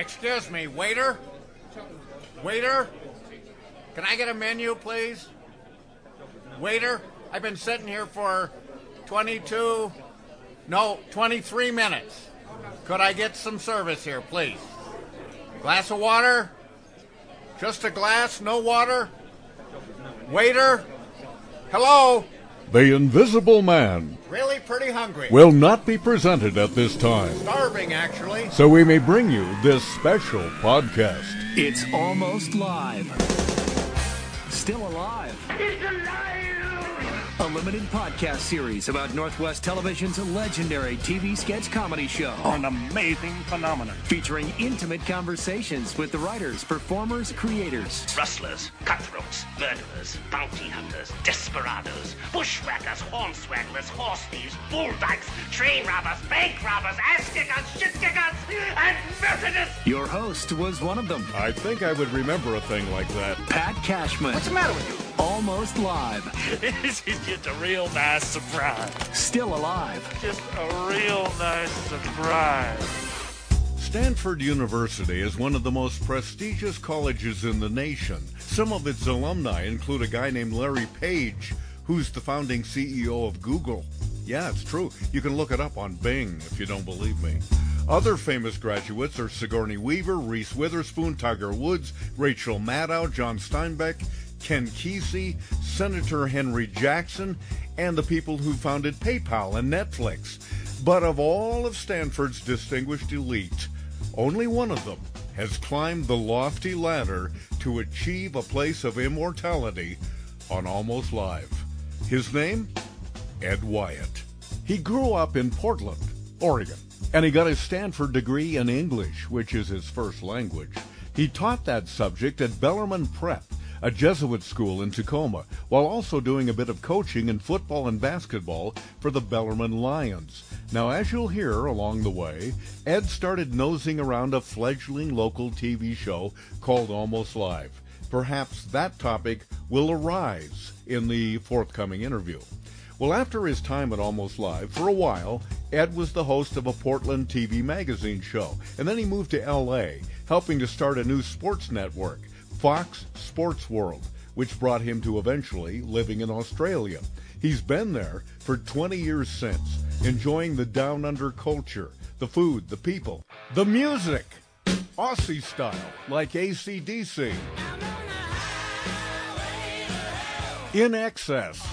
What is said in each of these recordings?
Excuse me, waiter? Waiter? Can I get a menu, please? Waiter? I've been sitting here for 22, no, 23 minutes. Could I get some service here, please? Glass of water? Just a glass, no water? Waiter? Hello? The Invisible Man Really pretty hungry. will not be presented at this time, Starving, actually. so we may bring you this special podcast. It's almost live. Still alive. It's alive! A limited podcast series about Northwest Television's legendary TV sketch comedy show. Oh. An amazing phenomenon. Featuring intimate conversations with the writers, performers, creators. Rustlers, cutthroats, murderers, bounty hunters, desperados, bushwhackers, hornswagglers, horse thieves, bull dykes, train robbers, bank robbers, ass kickers, shit kickers, and Methodists! Your host was one of them, I think I would remember a thing like that. Pat Cashman. What's the matter with you? Almost live. this is just a real nice surprise. Still alive. Just a real nice surprise. Stanford University is one of the most prestigious colleges in the nation. Some of its alumni include a guy named Larry Page, who's the founding CEO of Google. Yeah, it's true. You can look it up on Bing if you don't believe me. Other famous graduates are Sigourney Weaver, Reese Witherspoon, Tiger Woods, Rachel Maddow, John Steinbeck, Ken Kesey, Senator Henry Jackson, and the people who founded PayPal and Netflix. But of all of Stanford's distinguished elite, only one of them has climbed the lofty ladder to achieve a place of immortality on Almost Live. His name? Ed Wyatt. He grew up in Portland, Oregon, and he got his Stanford degree in English, which is his first language. He taught that subject at Bellarmine Prep, a Jesuit school in Tacoma, while also doing a bit of coaching in football and basketball for the Bellarmine Lions. Now, as you'll hear along the way, Ed started nosing around a fledgling local TV show called Almost Live. Perhaps that topic will arise in the forthcoming interview. Well, after his time at Almost Live, for a while, Ed was the host of a Portland TV magazine show, and then he moved to LA, helping to start a new sports network, Fox Sports World, which brought him to eventually living in Australia. He's been there for 20 years since, enjoying the down under culture, the food, the people, the music, Aussie style, like ACDC. INXS.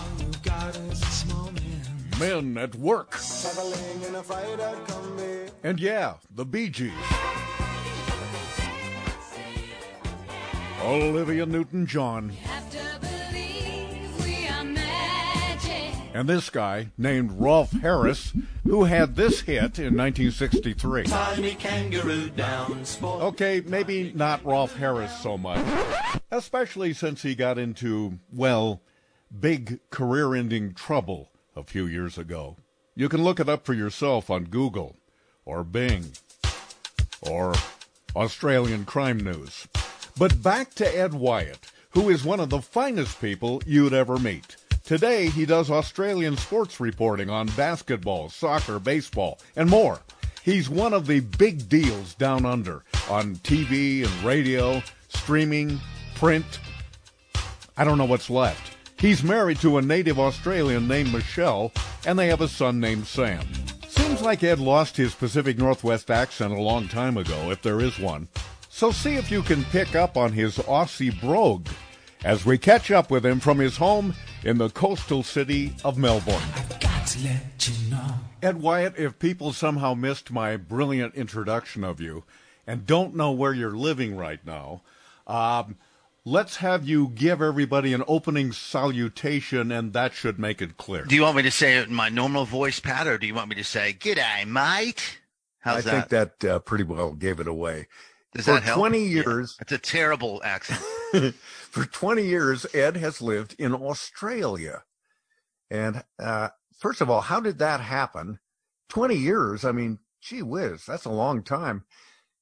Men at work. And yeah, the Bee Gees. Olivia Newton John. And this guy named Rolf Harris, who had this hit in 1963. Okay, maybe not Rolf Harris so much, especially since he got into, well, big career ending trouble a few years ago. You can look it up for yourself on Google or Bing or Australian Crime News. But back to Ed Wyatt, who is one of the finest people you'd ever meet. Today, he does Australian sports reporting on basketball, soccer, baseball, and more. He's one of the big deals down under on TV and radio, streaming, print. I don't know what's left. He's married to a native Australian named Michelle, and they have a son named Sam. Seems like Ed lost his Pacific Northwest accent a long time ago, if there is one. So see if you can pick up on his Aussie brogue as we catch up with him from his home in the coastal city of Melbourne. You know. Ed Wyatt, if people somehow missed my brilliant introduction of you and don't know where you're living right now, um, let's have you give everybody an opening salutation, and that should make it clear. Do you want me to say it in my normal voice, Pat, or do you want me to say "G'day, mate"? How's that? I that? think that uh, pretty well gave it away. Does For that help? 20 Yeah. years, That's a terrible accent. for 20 years, Ed has lived in Australia. And uh, first of all, how did that happen? 20 years. I mean, gee whiz, that's a long time.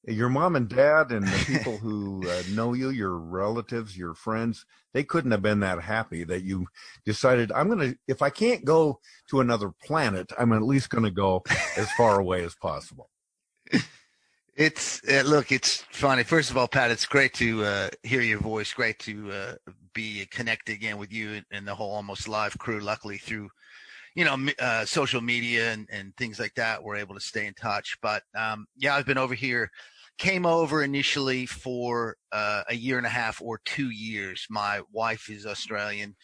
Your mom and dad and the people who uh, know you, your relatives, your friends, they couldn't have been that happy that you decided, I'm going to, if I can't go to another planet, I'm at least going to go as far away as possible. It's uh, look, it's funny. First of all, Pat, it's great to uh, hear your voice. Great to uh, be connected again with you and the whole almost live crew. Luckily, through you know uh, social media and, and things like that, we're able to stay in touch. But um, yeah, I've been over here. Came over initially for uh, a year and a half or two years. My wife is Australian.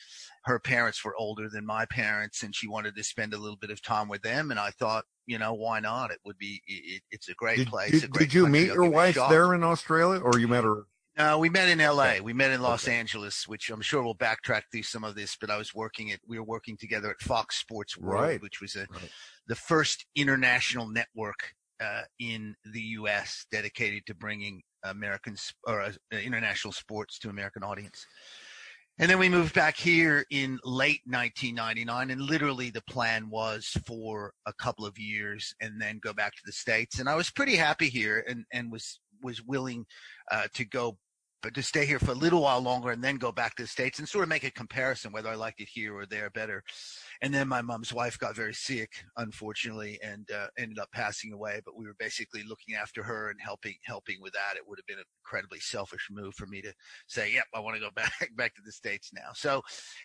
Her parents were older than my parents, and she wanted to spend a little bit of time with them. And I thought, you know, why not? It would be. It, it's a great Did, place. did, great did you meet your give it a wife there in Australia, or you met her? No, we met in L.A. We met in Los Okay. Angeles, which I'm sure we'll backtrack through some of this. But I was working at we were working together at Fox Sports World, Right. which was a Right. the first international network uh, in the U.S. dedicated to bringing Americans or uh, international sports to American audience. And then we moved back here in late 1999, and literally the plan was for a couple of years and then go back to the states. And I was pretty happy here, and and was was willing uh, to go, but to stay here for a little while longer and then go back to the states and sort of make a comparison whether I liked it here or there better. And then my mom's wife got very sick, unfortunately, and uh, ended up passing away. But we were basically looking after her and helping helping with that. It would have been an incredibly selfish move for me to say, "Yep, I want to go back back to the states now." So,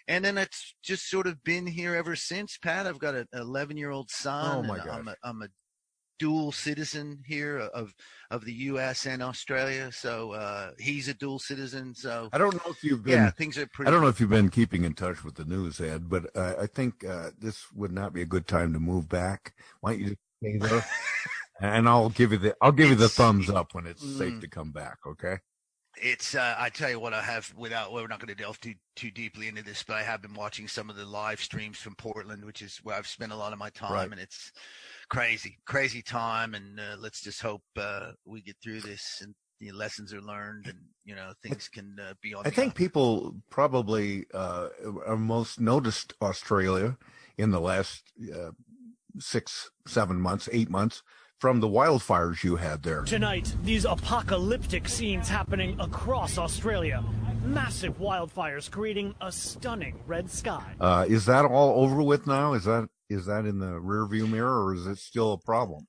and then it's just sort of been here ever since. Pat, I've got an 11 year old son. Oh, my and I'm gosh. a, I'm a dual citizen here of of the U.S. and Australia. So uh, he's a dual citizen. So I don't know if you've been. yeah, things are pretty. I don't know if you've been keeping in touch with the news, Ed, but uh, I think uh, this would not be a good time to move back. Why don't you just stay there? and I'll give you the I'll give you the thumbs up when it's safe Mm. to come back. Okay. it's uh, I tell you what I have without well, we're not going to delve too too deeply into this, but I have been watching some of the live streams from Portland, which is where I've spent a lot of my time, Right. and it's crazy, crazy time. And uh, let's just hope uh, we get through this and the lessons are learned, and you know things can uh, be on. I the think up. people probably uh, are most noticed Australia in the last uh, six, seven months, eight months from the wildfires you had there. Tonight, these apocalyptic scenes happening across Australia. Massive wildfires creating a stunning red sky. Uh, is that all over with now? Is that is that in the rearview mirror, or is it still a problem?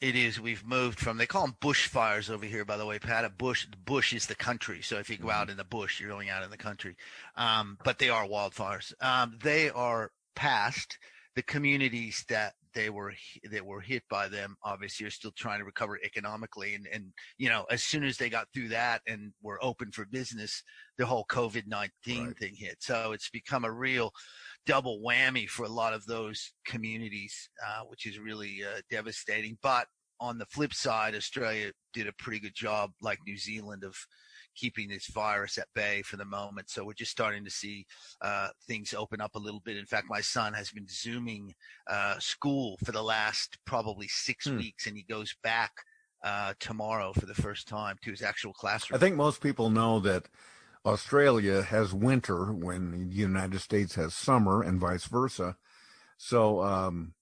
It is. We've moved from. They call them bushfires over here, by the way, Pat. A bush. The bush is the country. So if you go out in the bush, you're going out in the country. Um, but they are wildfires. Um, they are past the communities that they were that were hit by them. Obviously, are still trying to recover economically, and and you know, as soon as they got through that and were open for business, the whole COVID nineteen Right. thing hit. So it's become a real double whammy for a lot of those communities, uh, which is really uh, devastating. But on the flip side, Australia did a pretty good job, like New Zealand, of keeping this virus at bay for the moment. So we're just starting to see uh, things open up a little bit. In fact, my son has been zooming uh, school for the last probably six Hmm. weeks, and he goes back uh, tomorrow for the first time to his actual classroom. I think most people know that Australia has winter when the United States has summer and vice versa. So, um,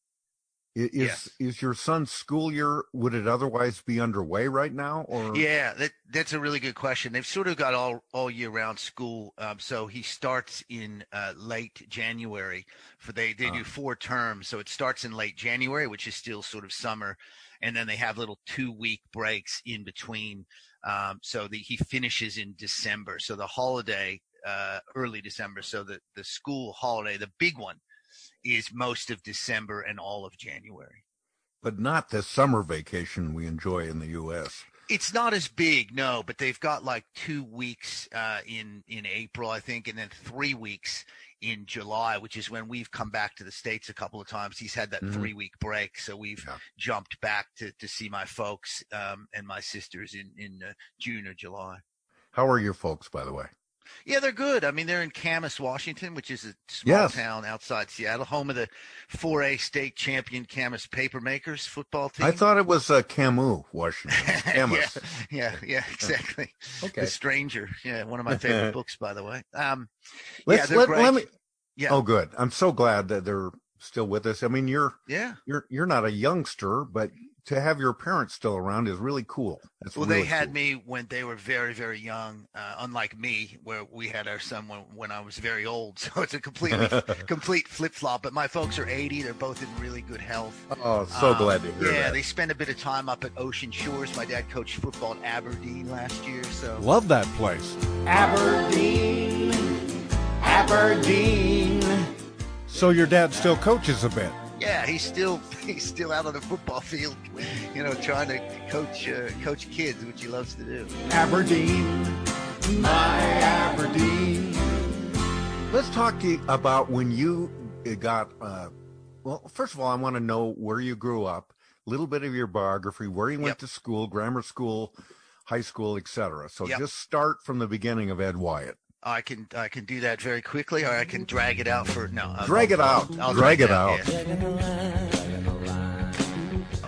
is Yes. is your son's school year? Would it otherwise be underway right now? Or Yeah, that that's a really good question. They've sort of got all all year round school. Um, so he starts in uh, late January. For they they do Ah. four terms, so it starts in late January, which is still sort of summer, and then they have little two week breaks in between. Um, so the, he finishes in December. So the holiday, uh, early December. So the the school holiday, the big one, is most of December and all of January. but not the summer vacation we enjoy in the U.S. It's not as big, no, but they've got like two weeks uh, in in April, I think, and then three weeks in July, which is when we've come back to the states a couple of times. He's had that Mhm. three week break, so we've Yeah. jumped back to to see my folks um, and my sisters in in uh, June or July. How are your folks, by the way? Yeah, they're good. I mean, they're in Camas, Washington, which is a small Yes. town outside Seattle, home of the 4A state champion Camas Papermakers football team. I thought it was uh, Camus, Washington. Camus. yeah, yeah, yeah, exactly. Okay. The Stranger. Yeah, one of my favorite books, by the way. Um, Let's, yeah, let, let me. Yeah. Oh, good. I'm so glad that they're still with us. I mean, you're yeah, you're you're not a youngster, but to have your parents still around is really cool. That's Well, really they had cool. me when they were very, very young. Uh, unlike me, where we had our son when, when I was very old. So it's a completely complete flip flop. But my folks are 80. They're both in really good health. Oh, so Um, glad to hear that. Yeah, that. they spend a bit of time up at Ocean Shores. My dad coached football at Aberdeen last year. So Love that place. Aberdeen, Aberdeen. So your dad still coaches a bit. Yeah, he's still he's still out on the football field, you know, trying to coach uh, coach kids, which he loves to do. Aberdeen, my Aberdeen. Let's talk to you about when you got. Uh, well, first of all, I want to know where you grew up, a little bit of your biography, where you went Yep. to school, grammar school, high school, etc. So Yep. just start from the beginning of Ed Wyatt. I can I can do that very quickly, or I can drag it out for no. I'll- Drag it I'll- out. I'll Drag it yeah. out.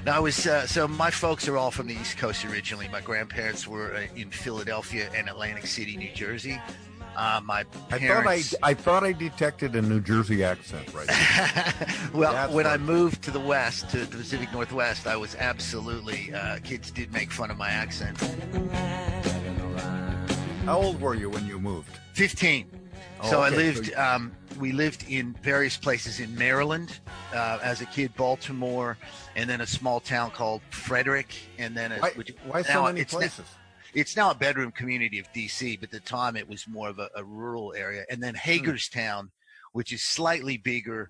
No, I was uh, so my folks are all from the East Coast originally. My grandparents were uh, in Philadelphia and Atlantic City, New Jersey. Uh, my I thought I, I thought I detected a New Jersey accent right there. well, That's when I moved to the West, to the Pacific Northwest, I was absolutely. Uh, kids did make fun of my accent. How old were you when you moved? 15. Oh, so I lived. so you- um, we lived in various places in Maryland uh, as a kid, Baltimore, and then a small town called Frederick, and then a, Why, which- why so many it's places? it's now a bedroom community of DC, but at the time it was more of a, a rural area. And then Hagerstown, which is slightly bigger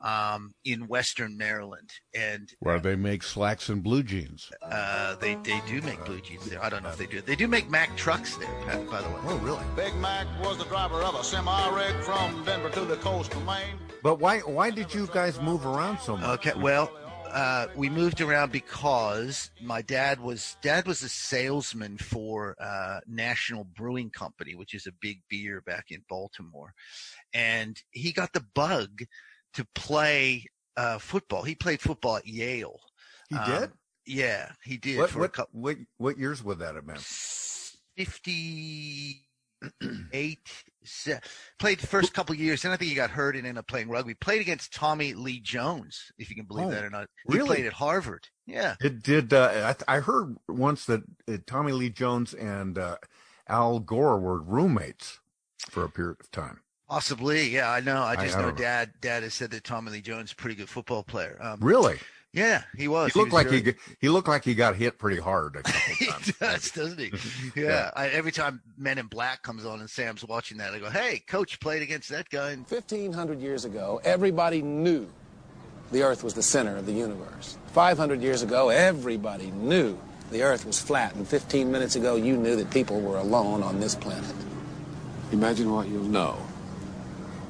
um, in Western Maryland, and Where they make slacks and blue jeans. uh, they they do make blue jeans there. I don't know if they do. They do make Mack trucks there, Pat, by the way. Oh, really? Big Mac was the driver of a semi-rig from Denver to the coast of Maine. But why why did you guys move around so much? Okay, well, uh, we moved around because my dad was dad was a salesman for uh, National Brewing Company, which is a big beer back in Baltimore, and he got the bug to play uh, football. He played football at Yale. He Um, did. Yeah, he did What for a what, couple. what what years would that have been? 58 se- played the first couple years and i think he got hurt and ended up playing rugby played against tommy lee jones if you can believe Oh, that or not he really? played at harvard yeah It did. Uh, I, I heard once that uh, Tommy Lee Jones and uh, Al Gore were roommates for a period of time. Possibly yeah i know i I- just I know know. dad dad has said that tommy lee jones is a pretty good football player um, Really? yeah he was He looked was like very- he he looked like he got hit pretty hard a couple he does, doesn't he? Yeah. Yeah. I, every time Men in Black comes on and Sam's watching that, I go, "Hey, coach played against that guy." And 1,500 years ago, everybody knew the Earth was the center of the universe. 500 years ago, everybody knew the Earth was flat. And 15 minutes ago, you knew that people were alone on this planet. Imagine what you'll know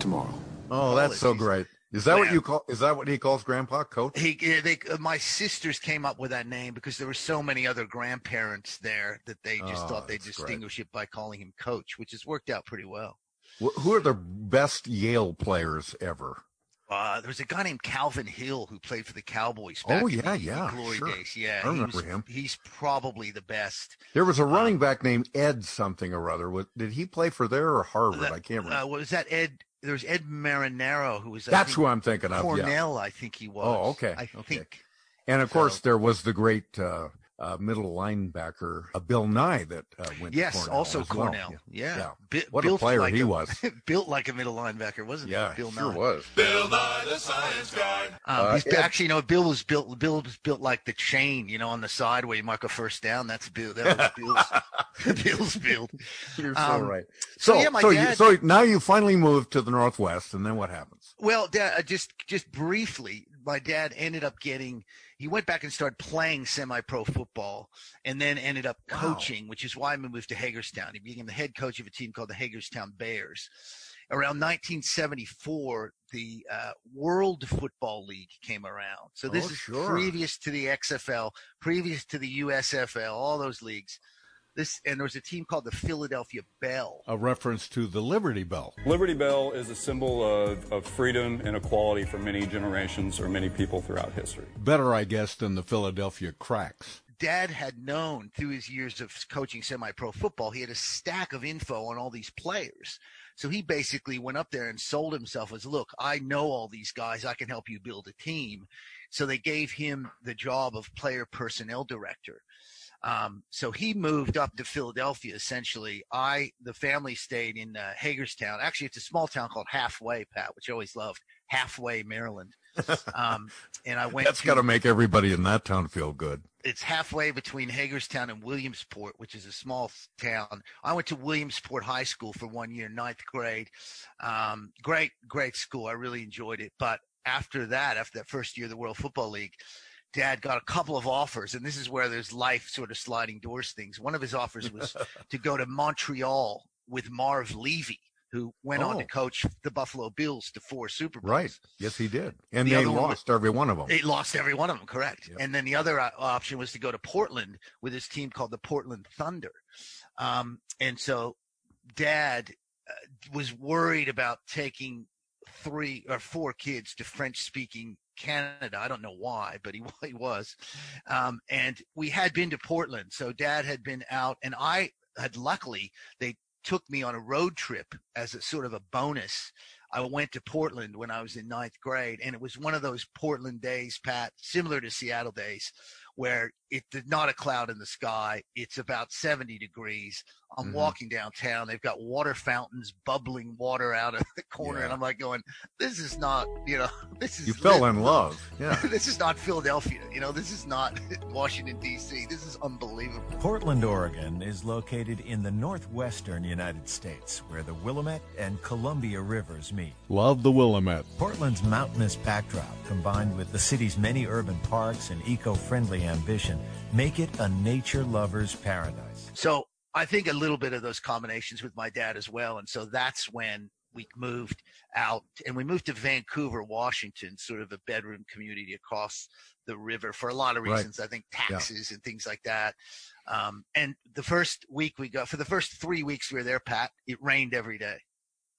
tomorrow. Oh, that's so great. Is that what you call? Is that what he calls Grandpa Coach? He, they, uh, my sisters came up with that name because there were so many other grandparents there that they just Oh, thought they'd that's distinguish it by calling him Coach, which has worked out pretty well. Wh- Who are the best Yale players ever? Uh, there was a guy named Calvin Hill who played for the Cowboys. Back Oh, in yeah, the yeah, glory sure. days. Yeah, I remember was- him. He's probably the best. There was a running back named Ed something or other. Did he play for there or Harvard? That- I can't remember. Uh, was that? Ed. There was Ed Marinaro who was. I That's think, who I'm thinking of. Yeah. Cornell, I think he was. Oh, okay, I okay. think. And of course, there was the great uh, uh, middle linebacker, uh, Bill Nye, that uh, went. to Yes, Cornell also as well. Cornell. Yeah. Yeah. Bi- What a built player like he a- was. built like a middle linebacker, wasn't Yeah, he? Bill sure Nye. was. Um, Uh, he's Ed- actually, you know, Bill was built. Bill was built like the chain, you know, on the side where you mark a first down. That's Bill. That was Bill's. Bill's build. You're so Um, right. so, So, yeah, my so, you, so now you finally moved to the Northwest, and then what happens? Well, Dad, uh, just just briefly, my dad ended up getting. He went back and started playing semi-pro football, and then ended up Wow. coaching, which is why we moved to Hagerstown. He became the head coach of a team called the Hagerstown Bears. Around 1974, the uh, World Football League came around. So this Oh, is sure. previous to the XFL, previous to the USFL, all those leagues. This and there was a team called the Philadelphia Bell. A reference to the Liberty Bell. Liberty Bell is a symbol of, of freedom and equality for many generations or many people throughout history. Better, I guess, than the Philadelphia Cracks. dad had known through his years of coaching semi-pro football he had a stack of info on all these players So he basically went up there and sold himself as, look, I know all these guys. I can help you build a team. So they gave him the job of player personnel director. Um, so he moved up to Philadelphia. Essentially, I the family stayed in uh, Hagerstown. Actually, it's a small town called Halfway, Pat, which I always loved. Halfway, Maryland. Um, and I went. That's got to make everybody in that town feel good. it's halfway between Hagerstown and Williamsport, which is a small town. I went to Williamsport High School for one year, ninth grade. Um, great, great school. I really enjoyed it. But after that, after that first year of the World Football League, Dad got a couple of offers, and this is where there's life sort of sliding doors things. One of his offers was to go to Montreal with Marv Levy, who went on to Oh. coach the Buffalo Bills to four Super Bowls. Right. Yes, he did. And The they other was- lost every one of them. He lost every one of them, correct. And then the other uh, option was to go to Portland with his team called the Portland Thunder. Um, and so dad uh, was worried about taking three or four kids to French speaking Canada. I don't know why, but he, he was. Um, and we had been to Portland. So dad had been out and I had luckily, they took me on a road trip as a sort of a bonus. I went to Portland when I was in ninth grade, and it was one of those Portland days, Pat, similar to Seattle days, where it did not a cloud in the sky. It's about 70 degrees. I'm Mhm. walking downtown. They've got water fountains bubbling water out of the corner, and I'm like going, "This is not, you know, this is You fell lit- in love. Yeah. this is not Philadelphia. You know, this is not Washington D.C. This is unbelievable." Portland, Oregon is located in the northwestern United States, where the Willamette and Columbia rivers meet. Love the Willamette. Portland's mountainous backdrop, combined with the city's many urban parks and eco-friendly ambition, make it a nature lover's paradise. So I think a little bit of those combinations with my dad as well. And so that's when we moved out and we moved to Vancouver, Washington, sort of a bedroom community across the river for a lot of Right. reasons. I think Yeah. taxes and things like that. Um, and the first week we got, for the first three weeks we were there, Pat, it rained every day.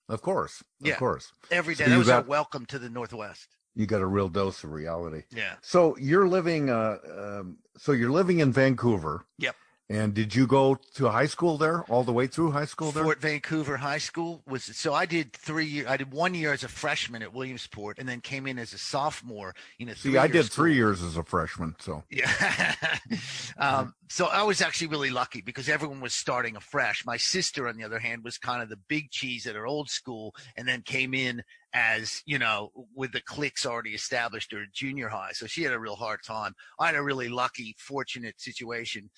Of course. Of Yeah. course. Every day. So that was got- our welcome to the Northwest. You got a real dose of reality. Yeah. So you're living uh um, so you're living in Vancouver. Yep. And did you go to high school there all the way through high school there? Fort Vancouver High School was so I did three year I did one year as a freshman at Williamsport and then came in as a sophomore You know, See, I did 3 years as a freshman, so Yeah. um, so I was actually really lucky because everyone was starting afresh. My sister, on the other hand, was kind of the big cheese at her old school and then came in as, you know, with the cliques already established or junior high. So she had a real hard time. I had a really lucky, fortunate situation.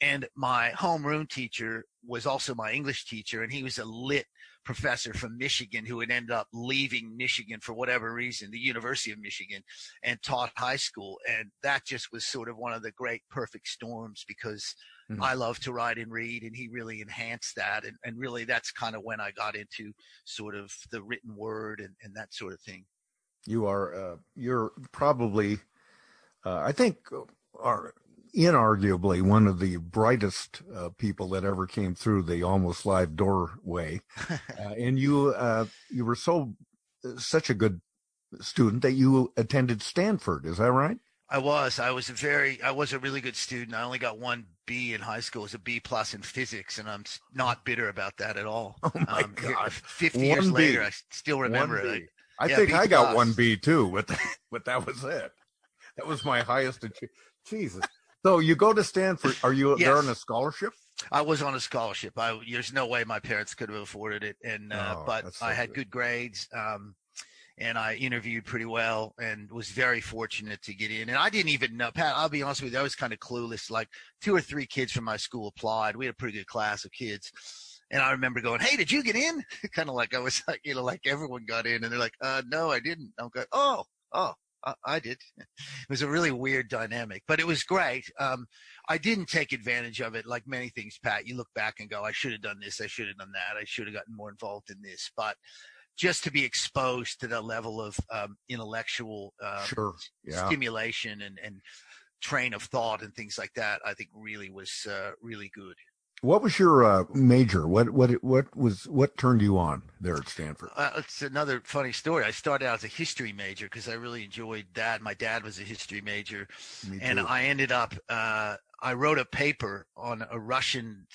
And my homeroom teacher was also my English teacher, and he was a lit professor from Michigan who had ended up leaving Michigan for whatever reason, the University of Michigan, and taught high school. And that just was sort of one of the great perfect storms because Mhm. I love to write and read, and he really enhanced that. And, and really, that's kind of when I got into sort of the written word and, and that sort of thing. you are uh, you're probably uh, I think are inarguably one of the brightest uh, people that ever came through the almost live doorway. uh, and you uh, you were so such a good student that you attended Stanford, is that right? I was. I was a very. I was a really good student. I only got one B in high school. It was a B plus in physics, and I'm not bitter about that at all. Oh my here- God. Fifty years B. later, I still remember One it. I Yeah, think B I got plus. one B too, but but that was it. That was my highest achievement. Jesus. So you go to Stanford. Are you there Yes. on a scholarship? I was on a scholarship. I there's no way my parents could have afforded it, and uh, Oh, but so I had good. good grades. Um, and I interviewed pretty well and was very fortunate to get in. And I didn't even know, Pat, I'll be honest with you, I was kind of clueless. Like two or three kids from my school applied. We had a pretty good class of kids. And I remember going, Hey, did you get in? kind of like I was like, you know, like everyone got in and they're like, uh, no, I didn't. I'm going, Oh, oh, I, I did. It was a really weird dynamic, but it was great. Um, I didn't take advantage of it like many things, Pat. You look back and go, I should have done this. I should have done that. I should have gotten more involved in this, but just to be exposed to the level of um, intellectual uh, Sure. Yeah. stimulation and, and train of thought and things like that, I think really was uh, really good. What was your uh, major? What what what was what turned you on there at Stanford? Uh, it's another funny story. I started out as a history major because I really enjoyed that. My dad was a history major, and. I ended up. Uh, I wrote a paper on a Russian,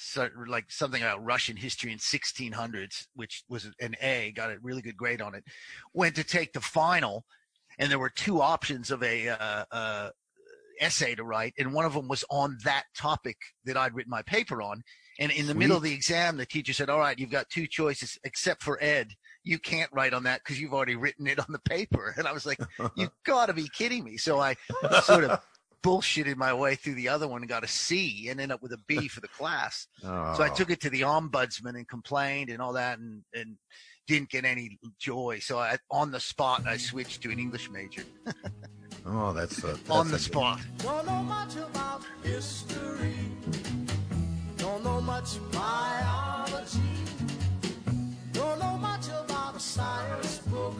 like something about Russian history in 1600s, which was an A. Got a really good grade on it. Went to take the final, and there were two options of a uh, uh, essay to write, and one of them was on that topic that I'd written my paper on. And in the middle of the exam, the teacher said, "All right, you've got two choices, except for Ed. You can't write on that because you've already written it on the paper." And I was like, "You got to be kidding me!" So I sort of bullshitted my way through the other one and got a C and ended up with a B for the class. So I Oh. took it to the ombudsman and complained and all that, and and didn't get any joy. So I, on the spot, I mm. switched to an English major Oh, that's, uh, that's on the a- spot. Don't know much about history. Don't know much biology. Don't know much about a science book.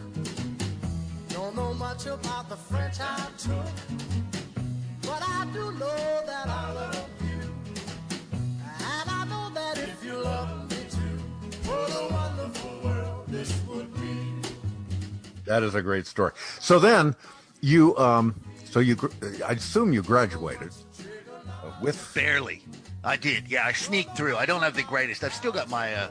Don't know much about the French I took. But I do know that I love you. And I know that if you love me too, what a wonderful world this would be. That is a great story. So then you um so you I assume you graduated uh, with Barely. I did. Yeah, I sneaked through. I don't have the greatest. I've still got my uh,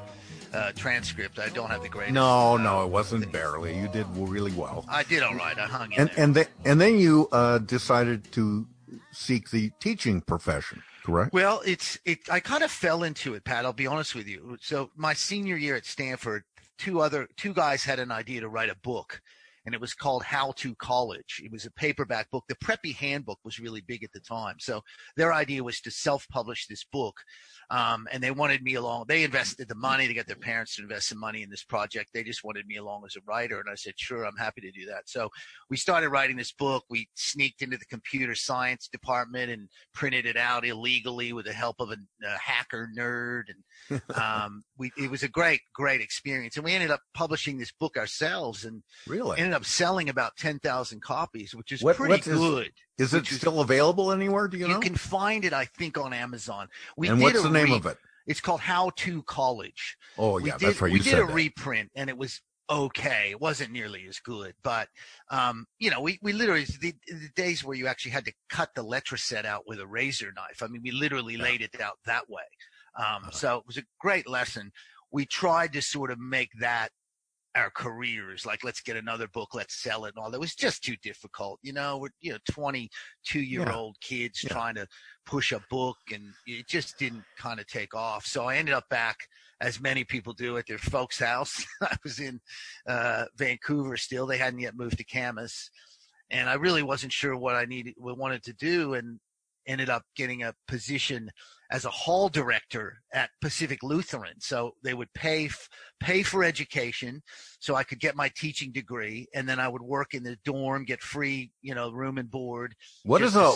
uh, transcript. I don't have the greatest. No, no, it wasn't barely. You did really well. I did all right. I hung in And there. and then and then you uh decided to seek the teaching profession, correct? Well, it's it. I kind of fell into it, Pat. I'll be honest with you. So my senior year at Stanford, two other two guys had an idea to write a book, and it was called How to College. It was a paperback book. The Preppy Handbook was really big at the time. So their idea was to self-publish this book, um, and they wanted me along. They invested the money to get their parents to invest some money in this project. They just wanted me along as a writer, and I said, "Sure, I'm happy to do that." So we started writing this book. We sneaked into the computer science department and printed it out illegally with the help of a, a hacker nerd. And um, we, it was a great, great experience. And we ended up publishing this book ourselves and Really? ended up selling about 10,000 copies, which is What- pretty good. Is it still available anywhere? Do you, You know? You can find it, I think, on Amazon. We and what's the name re- of it? It's called How to College. Oh We yeah, did, that's right. We You did a that. reprint, and it was okay. It wasn't nearly as good, but um, you know, we we literally the, the days where you actually had to cut the letraset out with a razor knife. I mean, we literally laid it out that way. Um, so it was a great lesson. We tried to sort of make that our careers like let's get another book let's sell it and all that It was just too difficult you know we're you know 22 year old kids Yeah. trying to push a book and it just didn't kind of take off so i ended up back as many people do at their folks house i was in uh, vancouver still they hadn't yet moved to camas and i really wasn't sure what i needed what wanted to do and ended up getting a position as a hall director at Pacific Lutheran. So they would pay f- pay for education, so I could get my teaching degree, and then I would work in the dorm, get free, you know, room and board. What is a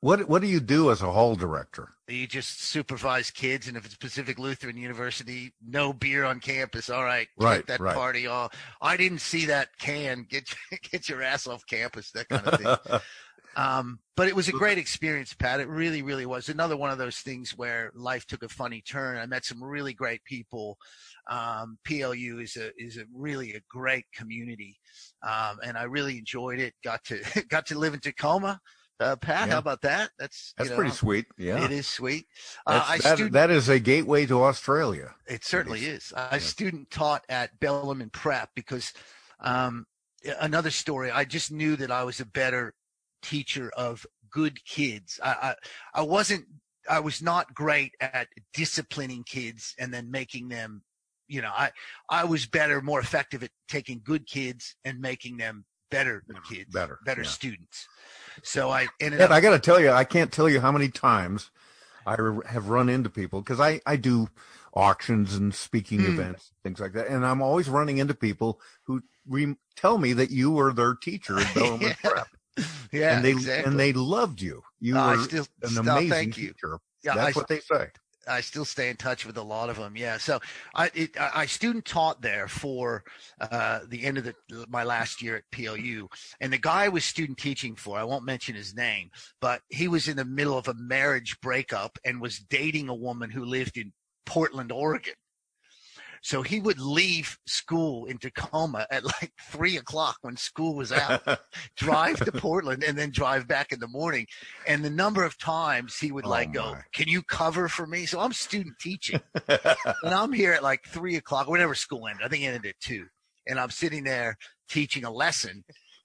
what what do you do as a hall director? you just supervise kids, and if it's Pacific Lutheran University, no beer on campus. All right, Right, that right. party off. I didn't see that can. Get get your ass off campus. That kind of thing. Um, but it was a great experience, Pat. It really, really was. Another one of those things where life took a funny turn. I met some really great people. Um, PLU is a is a really a great community, um, and I really enjoyed it. Got to got to live in Tacoma. Uh, Pat, Yeah. how about that? That's you That's know, pretty sweet. Yeah, it is sweet. Uh, that, student- that is a gateway to Australia. it certainly is. I student taught at Bellarmine Prep because um, another story. I just knew that I was a better teacher of good kids. I, I I wasn't. I was not great at disciplining kids and then making them. You know, I I was better, more effective at taking good kids and making them better kids, Better, better yeah. students. So I ended Ed, up. I got to tell you, I can't tell you how many times I re- have run into people because I, I do auctions and speaking Hmm. events, things like that. And I'm always running into people who re- tell me that you were their teacher at Bellarmine Prep. yeah, and they exactly. and they loved you. You I were still- an still amazing teacher. Yeah, That's I- what they say. I still stay in touch with a lot of them. Yeah. So I it, I I student taught there for uh, the end of the my last year at PLU, and the guy I was student teaching for, I won't mention his name, but he was in the middle of a marriage breakup and was dating a woman who lived in Portland, Oregon. So he would leave school in Tacoma at like three o'clock when school was out, drive to Portland, and then drive back in the morning. And the number of times he would oh like go, "Can you cover for me?" So I'm student teaching, and I'm here at like three o'clock, whenever school ended. I think it ended at two, and I'm sitting there teaching a lesson.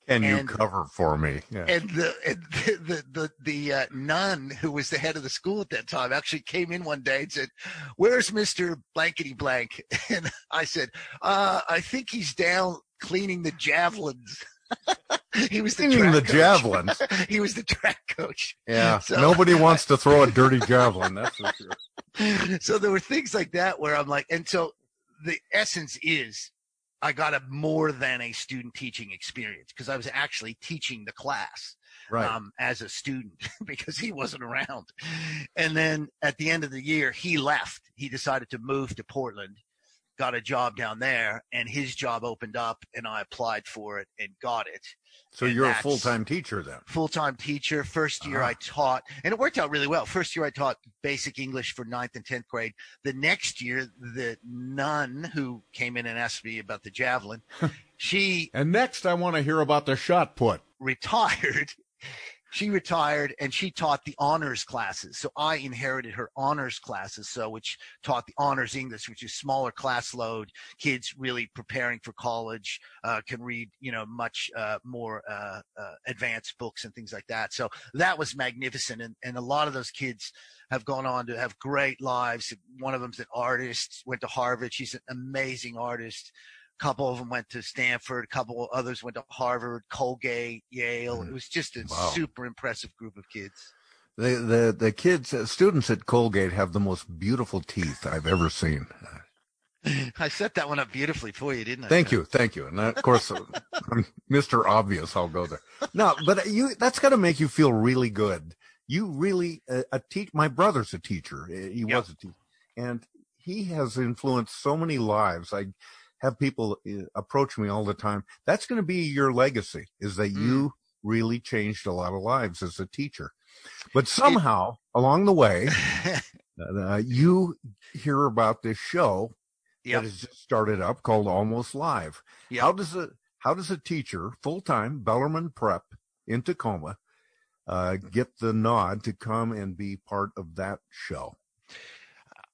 Can you And- cover for me? Yeah. And the and the the the, the uh, nun who was the head of the school at that time actually came in one day and said, "Where's Mister Blankety Blank?" And I said, uh, "I think he's down cleaning the javelins." he was the Cleaning the coach. javelins? he was the track coach. Yeah. So- Nobody wants to throw a dirty javelin. That's for sure. so there were things like that where I'm like, and so the essence is I got a more than a student teaching experience because I was actually teaching the class Right. um, as a student because he wasn't around. And then at the end of the year, he left. He decided to move to Portland, got a job down there, and his job opened up, and I applied for it and got it. So And you're a full time teacher then. full-time teacher. First year Ah. I taught, and it worked out really well. First year I taught basic English for ninth and tenth grade. The next year, the nun who came in and asked me about the javelin, she And next, I want to hear about the shot put. retired. She retired and she taught the honors classes. So I inherited her honors classes. So which taught the honors English, which is smaller class load. Kids really preparing for college uh, can read, you know, much uh, more uh, uh, advanced books and things like that. So that was magnificent. And, and a lot of those kids have gone on to have great lives. One of them's an artist, went to Harvard. She's an amazing artist couple of them went to Stanford, a couple others went to Harvard, Colgate, Yale. It was just a Wow. super impressive group of kids. The the the kids, uh, students at Colgate have the most beautiful teeth I've ever seen. I set that one up beautifully for you, didn't I? Thank you, thank you. And of course, uh, Mr. Obvious. I'll go there. No, but you that's got to make you feel really good. You really uh, a teach. My brother's a teacher. He was a teacher, and he has influenced so many lives. I have people uh, approach me all the time. That's going to be your legacy. Is that you really changed a lot of lives as a teacher, but somehow along the way, uh, you hear about this show Yep. that has just started up called Almost Live. Yep. How does a how does a teacher full time Bellarmine Prep in Tacoma uh, get the nod to come and be part of that show?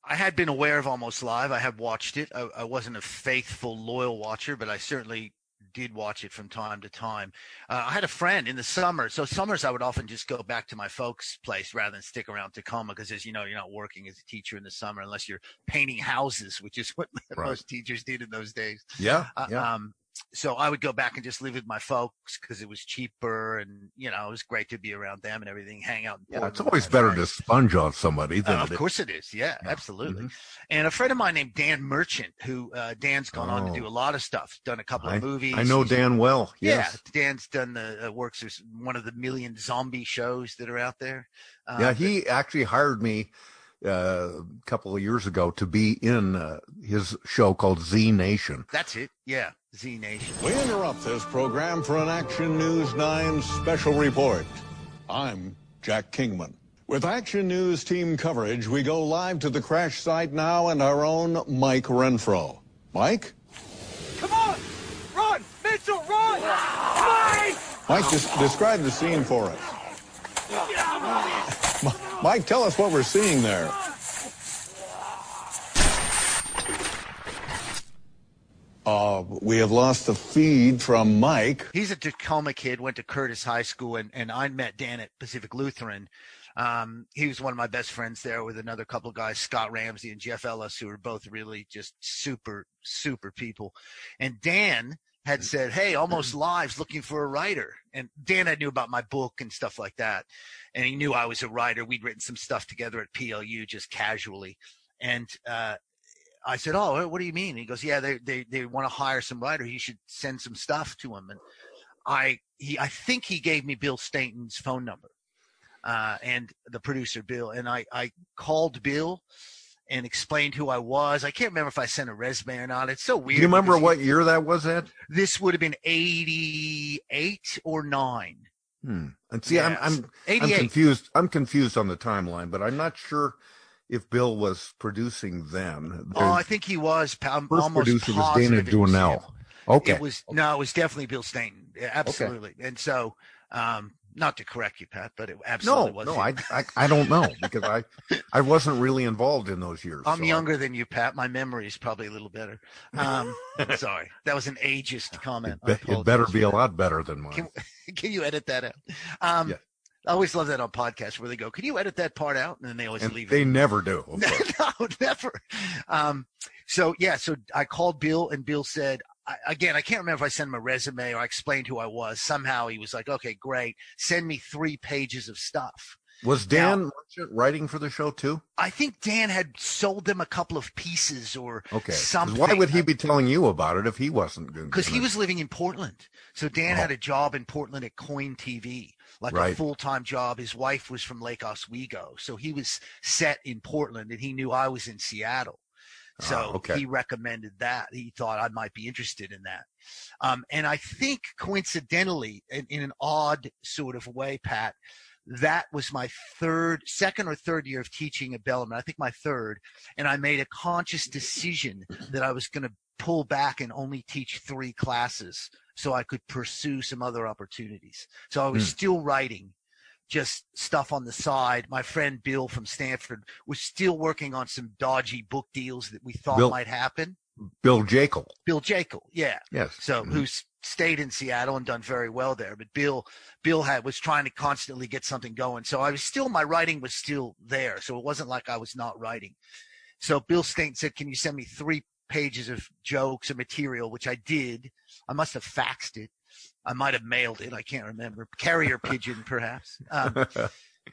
I had been aware of Almost Live. I had watched it. I, I wasn't a faithful, loyal watcher, but I certainly did watch it from time to time. Uh, I had a friend in the summer. So summers, I would often just go back to my folks' place rather than stick around Tacoma because, as you know, you're not working as a teacher in the summer unless you're painting houses, which is what Right. most teachers did in those days. Yeah, Uh, yeah. Um, so I would go back and just live with my folks because it was cheaper and you know it was great to be around them and everything, hang out. Yeah, it's always better to sponge on somebody than Uh, of it- course it is. Yeah, absolutely. Mm-hmm. And a friend of mine named Dan Merchant, who uh, Dan's gone on to Oh. do a lot of stuff, done a couple I, of movies. I know Dan well. Yes. Yeah, Dan's done the uh, works as one of the million zombie shows that are out there. Uh, yeah, he actually hired me uh, a couple of years ago to be in uh, his show called Z Nation. That's it. Yeah, Z Nation. We interrupt this program for an Action News 9 special report. I'm Jack Kingman. With Action News team coverage, we go live to the crash site now and our own Mike Renfro. Mike? Come on! Run! Mitchell, run! Mike! Mike, just describe the scene for us. Mike, tell us what we're seeing there. Uh, we have lost the feed from Mike. He's a Tacoma kid, went to Curtis High School, and, and I met Dan at Pacific Lutheran. Um, he was one of my best friends there with another couple of guys, Scott Ramsey and Jeff Ellis, who were both really just super, super people. And Dan had said, Hey, Almost Live's looking for a writer. And Dan, I knew about my book and stuff like that. And he knew I was a writer. We'd written some stuff together at PLU just casually. And, uh, I said, "Oh, what do you mean?" And he goes, "Yeah, they they they want to hire some writer. You should send some stuff to him." And I he I think he gave me Bill Stainton's phone number. uh, and the producer Bill, and I I called Bill and explained who I was. I can't remember if I sent a resume or not. It's so weird. Do you remember what year that was, at? This would have been eighty eight or nine. Hmm. And see, I'm I'm I'm confused. I'm confused on the timeline, but I'm not sure if Bill was producing then. Oh, I think he was. I'm First almost producer was Dana it was him. Dwinell. Okay. It was no, it was definitely Bill Stainton. Absolutely. And so, um, not to correct you, Pat, but it absolutely no, was. no. I, I I don't know because I I wasn't really involved in those years. I'm so younger than you, Pat. My memory is probably a little better. Um, sorry, that was an ageist comment. It, it better be a lot better than mine. Can, can you edit that out? Um, I always love that on podcasts where they go, "Can you edit that part out?" And then they always and leave they it. never do. no, never. Um, so yeah, so I called Bill, and Bill said, I, again, I can't remember if I sent him a resume or I explained who I was. Somehow he was like, "Okay, great, send me three pages of stuff." Was Dan Merchant writing for the show too? I think Dan had sold them a couple of pieces or Okay. something. Why would he be telling you about it if he wasn't going? because he was living in Portland. So Dan Oh. had a job in Portland at KOIN TV, like a full time job. His wife was from Lake Oswego, so he was set in Portland, and he knew I was in Seattle. So Ah, okay. he recommended that. He thought I might be interested in that. Um, and I think coincidentally, in, in an odd sort of way, Pat, that was my third, second or third year of teaching at Bellarmine. I think my third. And I made a conscious decision that I was going to pull back and only teach three classes so I could pursue some other opportunities. So I was Hmm. still writing just stuff on the side. My friend Bill from Stanford was still working on some dodgy book deals that we thought Bill- might happen. Bill Jekyll. Bill Jekyll, yeah. Yes. So mm-hmm. who's stayed in Seattle and done very well there. But Bill Bill had was trying to constantly get something going. So I was still my writing was still there. So it wasn't like I was not writing. So Bill Stainton said, Can you send me three pages of jokes or material, which I did. I must have faxed it. I might have mailed it. I can't remember. Carrier pigeon, perhaps. Um,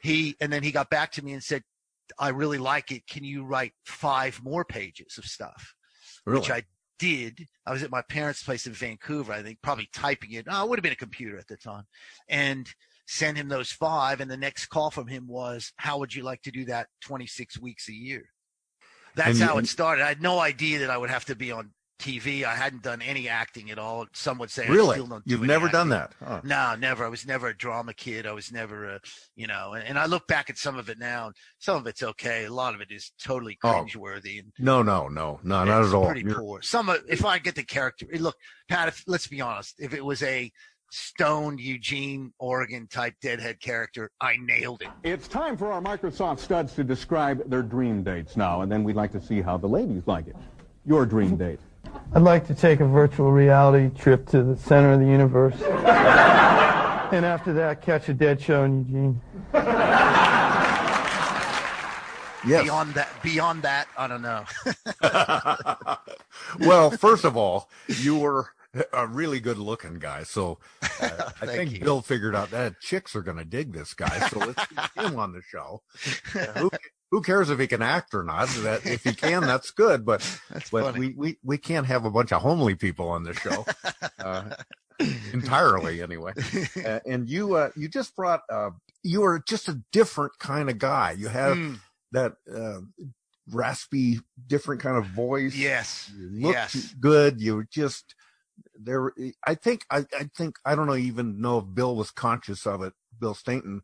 he and then he got back to me and said, "I really like it. Can you write five more pages of stuff?" Which I did. I was at my parents' place in Vancouver. I think probably typing it. Oh, it would have been a computer at the time, and sent him those five. And the next call from him was, "How would you like to do that 26 weeks a year?" That's you- how it started. I had no idea that I would have to be on TV. I hadn't done any acting at all. Some would say I Really? still don't You've any never done that? Huh. No, never. I was never a drama kid. I was never a, you know, and, and I look back at some of it now. Some of it's okay. A lot of it is totally Oh. cringeworthy and No, no, no, no, not at all. pretty You're- poor. Some of, if I get the character, eh, look, Pat. If, let's be honest. If it was a stoned Eugene, Oregon type deadhead character, I nailed it. It's time for our Microsoft studs to describe their dream dates now, and then we'd like to see how the ladies like it. Your dream date. I'd like to take a virtual reality trip to the center of the universe. and after that, catch a dead show in Eugene. Yes. Beyond that, beyond that, I don't know. well, first of all, you were a really good looking guy. So uh, I think you. Bill figured out that chicks are going to dig this guy. So let's get him on the show. Uh, who, who cares if he can act or not? That if he can, that's good. But but funny. we, we we can't have a bunch of homely people on the show. Uh, entirely anyway. Uh, and you uh, you just brought uh, you were just a different kind of guy. You have Mm. that uh, raspy, different kind of voice. Yes. You looked Yes. good. You were just there. I think I, I think I don't know even know if Bill was conscious of it, Bill Stainton,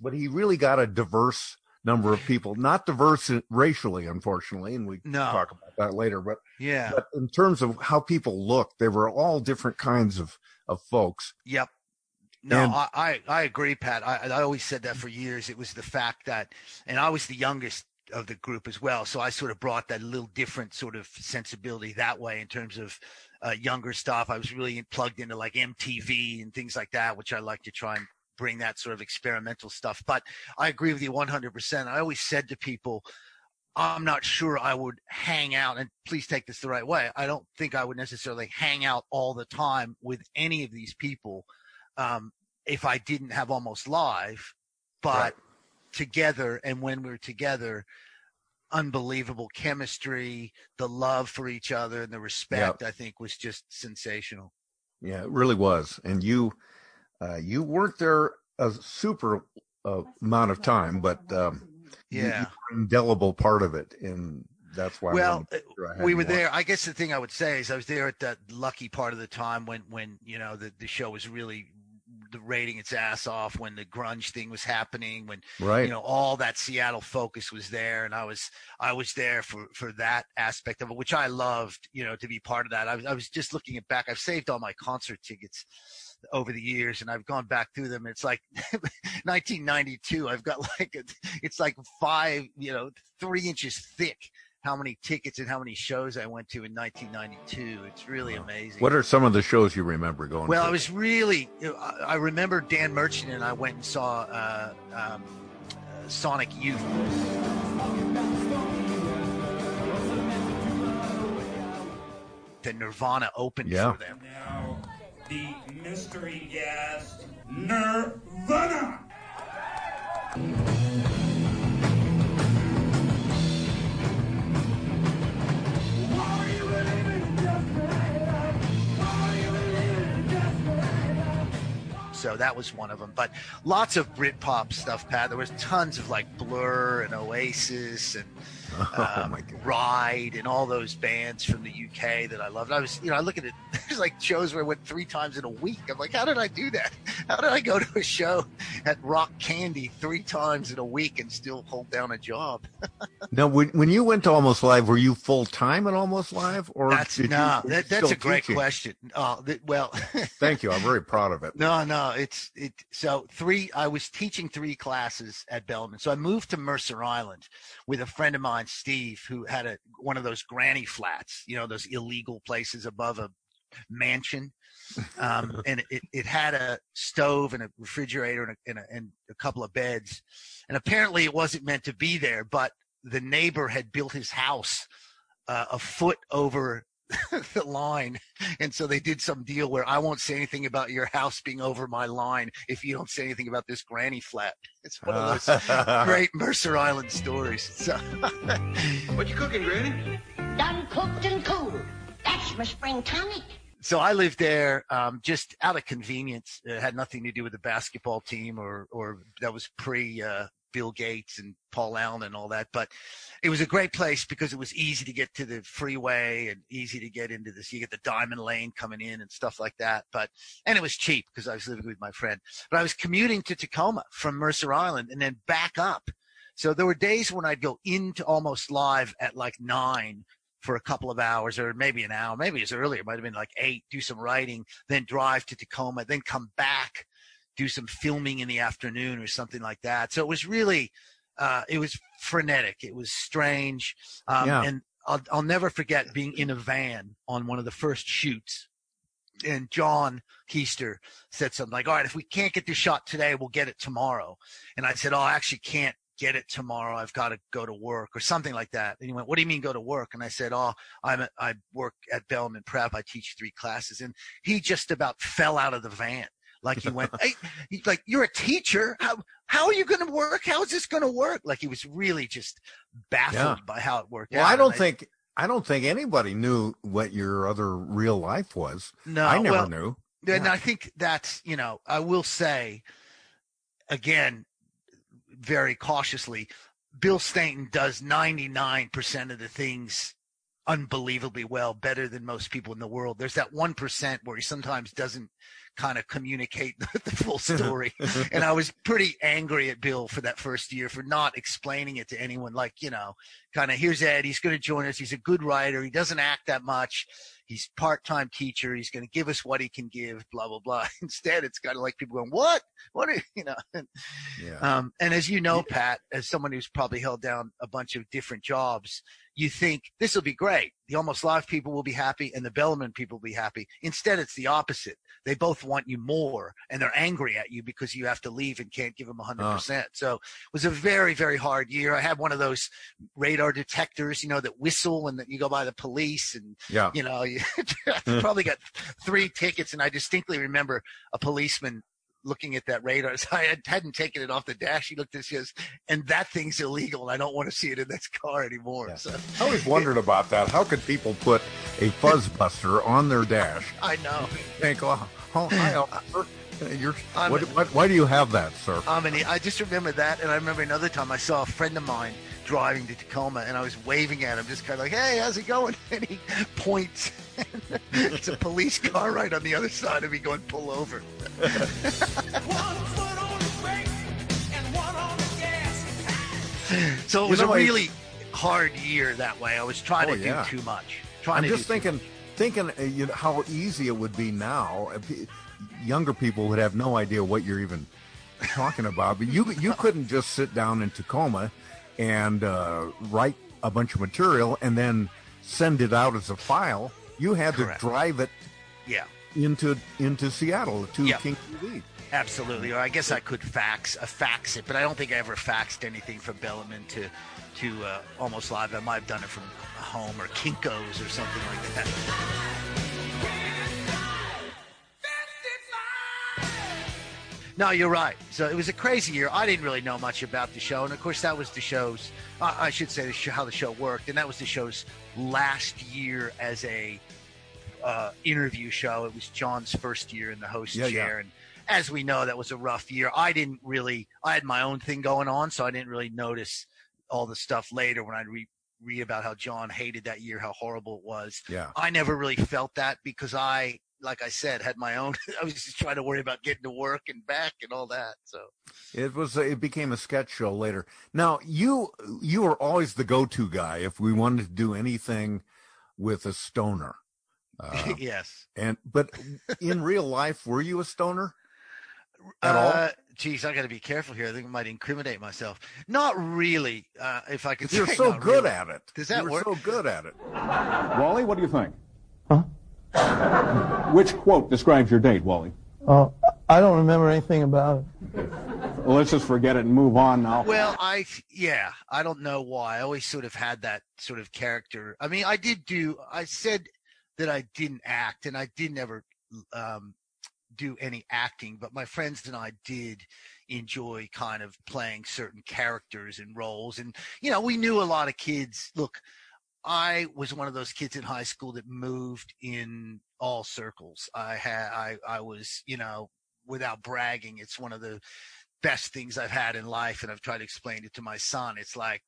but he really got a diverse number of people. Not diverse racially, unfortunately, and we No. can talk about that later. But Yeah. but in terms of how people looked, they were all different kinds of of folks. Yep. No, And- I, I, I agree, Pat. I, I always said that for years. It was the fact that, and I was the youngest of the group as well. So I sort of brought that little different sort of sensibility that way in terms of uh, younger stuff. I was really plugged into like MTV and things like that, which I like to try and bring that sort of experimental stuff. But I agree with you 100%. I always said to people, I'm not sure I would hang out, and please take this the right way. I don't think I would necessarily hang out all the time with any of these people um, if I didn't have almost live, but Right. Together and when we're together, unbelievable chemistry, the love for each other, and the respect. I think was just sensational. Yeah, it really was. And you uh, you weren't there a super uh, amount of time, but um, Yeah. indelible part of it, and that's why. Well, wanted to make sure we were there. I guess the thing I would say is I was there at that lucky part of the time when when you know the the show was really the rating its ass off when the grunge thing was happening when Right. you know all that Seattle focus was there and I was I was there for for that aspect of it which I loved you know to be part of that I was I was just looking at back I've saved all my concert tickets over the years and I've gone back through them it's like 1992 I've got like a, it's like five you know three inches thick how many tickets and how many shows I went to in 1992 it's really amazing What are some of the shows you remember going? well, to? I was really. I I remember Dan Merchant and I went and saw uh, um, uh, Sonic Youth. The Nirvana opened Yeah. for them. Now, the mystery guest, Nirvana. So that was one of them. But lots of Britpop stuff, Pat. There was tons of like Blur and Oasis and Oh, um, Ride and all those bands from the UK that I loved. I was, you know, I look at it. There's like shows where I went three times in a week. I'm like, how did I do that? How did I go to a show at Rock Candy three times in a week and still hold down a job? now, when, when you went to Almost Live, were you full time at Almost Live, or That's no, you that, that's a great teaching? question. Oh, th- well, Thank you. I'm very proud of it. No, no, it's it. So three, I was teaching three classes at Bellarmine. So I moved to Mercer Island with a friend of mine, Steve, who had a one of those granny flats, you know, those illegal places above a mansion. Um, and it, it had a stove and a refrigerator and a, and, a, and a couple of beds. And apparently it wasn't meant to be there, but the neighbor had built his house uh, a foot over the line. And so they did some deal where I won't say anything about your house being over my line if you don't say anything about this granny flat. It's one of those great Mercer Island stories. So, What you cooking, Granny? Done cooked and cooled. That's my spring tonic. so I lived there um, just out of convenience. It had nothing to do with the basketball team or, or that was pre uh, Bill Gates and Paul Allen and all that. But it was a great place because it was easy to get to the freeway and easy to get into this. You get the diamond lane coming in and stuff like that. But, and it was cheap because I was living with my friend. But I was commuting to Tacoma from Mercer Island and then back up. So there were days when I'd go into almost live at like nine for a couple of hours or maybe an hour, maybe it's earlier, it might have been like eight, do some writing, then drive to Tacoma, then come back, do some filming in the afternoon or something like that. So it was really, uh, it was frenetic. It was strange. Um, Yeah. and I'll, I'll never forget being in a van on one of the first shoots. And John Keister said something like, all right, if we can't get this shot today, we'll get it tomorrow. And I said, oh, I actually can't get it tomorrow. I've got to go to work or something like that. And he went, what do you mean go to work? And I said, oh, I'm a, I work at Bellarmine Prep. I teach three classes. And he just about fell out of the van. Like he went, hey, he's like, you're a teacher. How, how are you going to work? How is this going to work? Like he was really just baffled Yeah. by how it worked Well, out. I don't And think I don't think anybody knew what your other real life was. No, I never well, knew. And I think that's, you know, I will say again, very cautiously, Bill Stainton does 99% of the things unbelievably well, better than most people in the world. There's that 1% where he sometimes doesn't kind of communicate the, the full story. and I was pretty angry at Bill for that first year for not explaining it to anyone. Like, you know, kind of here's Ed. He's going to join us. He's a good writer. He doesn't act that much. He's part-time teacher. He's going to give us what he can give. Blah blah blah. Instead, it's kind of like people going, "What? What are you know?" Yeah. Um, and as you know, Pat, as someone who's probably held down a bunch of different jobs, you think this will be great. The almost live people will be happy and the Bellarmine people will be happy. Instead, it's the opposite. They both want you more and they're angry at you because you have to leave and can't give them 100%. Ah. So it was a very, very hard year. I had one of those radar detectors, you know, that whistle when you go by the police and, Yeah. you know, you hmm. probably got three tickets. And I distinctly remember a policeman looking at that radar. So I had- hadn't taken it off the dash. He looked at it, he and that thing's illegal. And I don't want to see it in this car anymore. So I always wondered about that. How could people put a fuzzbuster on their dash? I know. Think, oh, oh hi, officer. You're, what, a- what, why do you have that, sir? I mean, I just remember that, and I remember another time I saw a friend of mine driving to Tacoma, and I was waving at him, just kind of like, "Hey, how's it going?" And he points. it's a police car right on the other side of me, going, "Pull over." so it You was know, a I- really hard year that way. I was trying Oh, to yeah. do too much. Trying I'm just thinking, thinking, uh, you know, how easy it would be now. Uh, Younger people would have no idea what you're even talking about. But you you couldn't just sit down in Tacoma and uh, write a bunch of material and then send it out as a file. You had Correct. to drive it Yeah. into into Seattle to Yeah. King TV. Absolutely. Or I guess I could fax uh, fax it, but I don't think I ever faxed anything from Bellarmine to to uh, almost live. I might have done it from home or Kinkos or something like that. No, you're right. So it was a crazy year. I didn't really know much about the show, and of course, that was the show's. Uh, I should say the show, how the show worked, and that was the show's last year as a uh, interview show. It was John's first year in the host Yeah, yeah. chair, and as we know, that was a rough year. I didn't really. I had my own thing going on, so I didn't really notice all the stuff later when I read read about how John hated that year, how horrible it was. Yeah. I never really felt that because I, like I said, had my own. I was just trying to worry about getting to work and back and all that. So It was it became a sketch show later. Now you you were always the go-to guy if we wanted to do anything with a stoner. Uh, yes. and but in real life, were you a stoner at all? Uh, geez, I got to be careful here. I think I might incriminate myself. Not really. Uh, if I could. You're say so good really. at it. Does that You're work? so good at it. Wally, what do you think? Huh? Which quote describes your date, Wally? Oh, I don't remember anything about it. Well, let's just forget it and move on now. Well, I yeah, I don't know why. I always sort of had that sort of character. I mean, I did do. I said that I didn't act, and I didn't ever um, do any acting. But my friends and I did enjoy kind of playing certain characters and roles, and you know, we knew a lot of kids. Look, I was one of those kids in high school that moved in all circles. I had, I, I was, you know, without bragging, it's one of the best things I've had in life. And I've tried to explain it to my son. It's like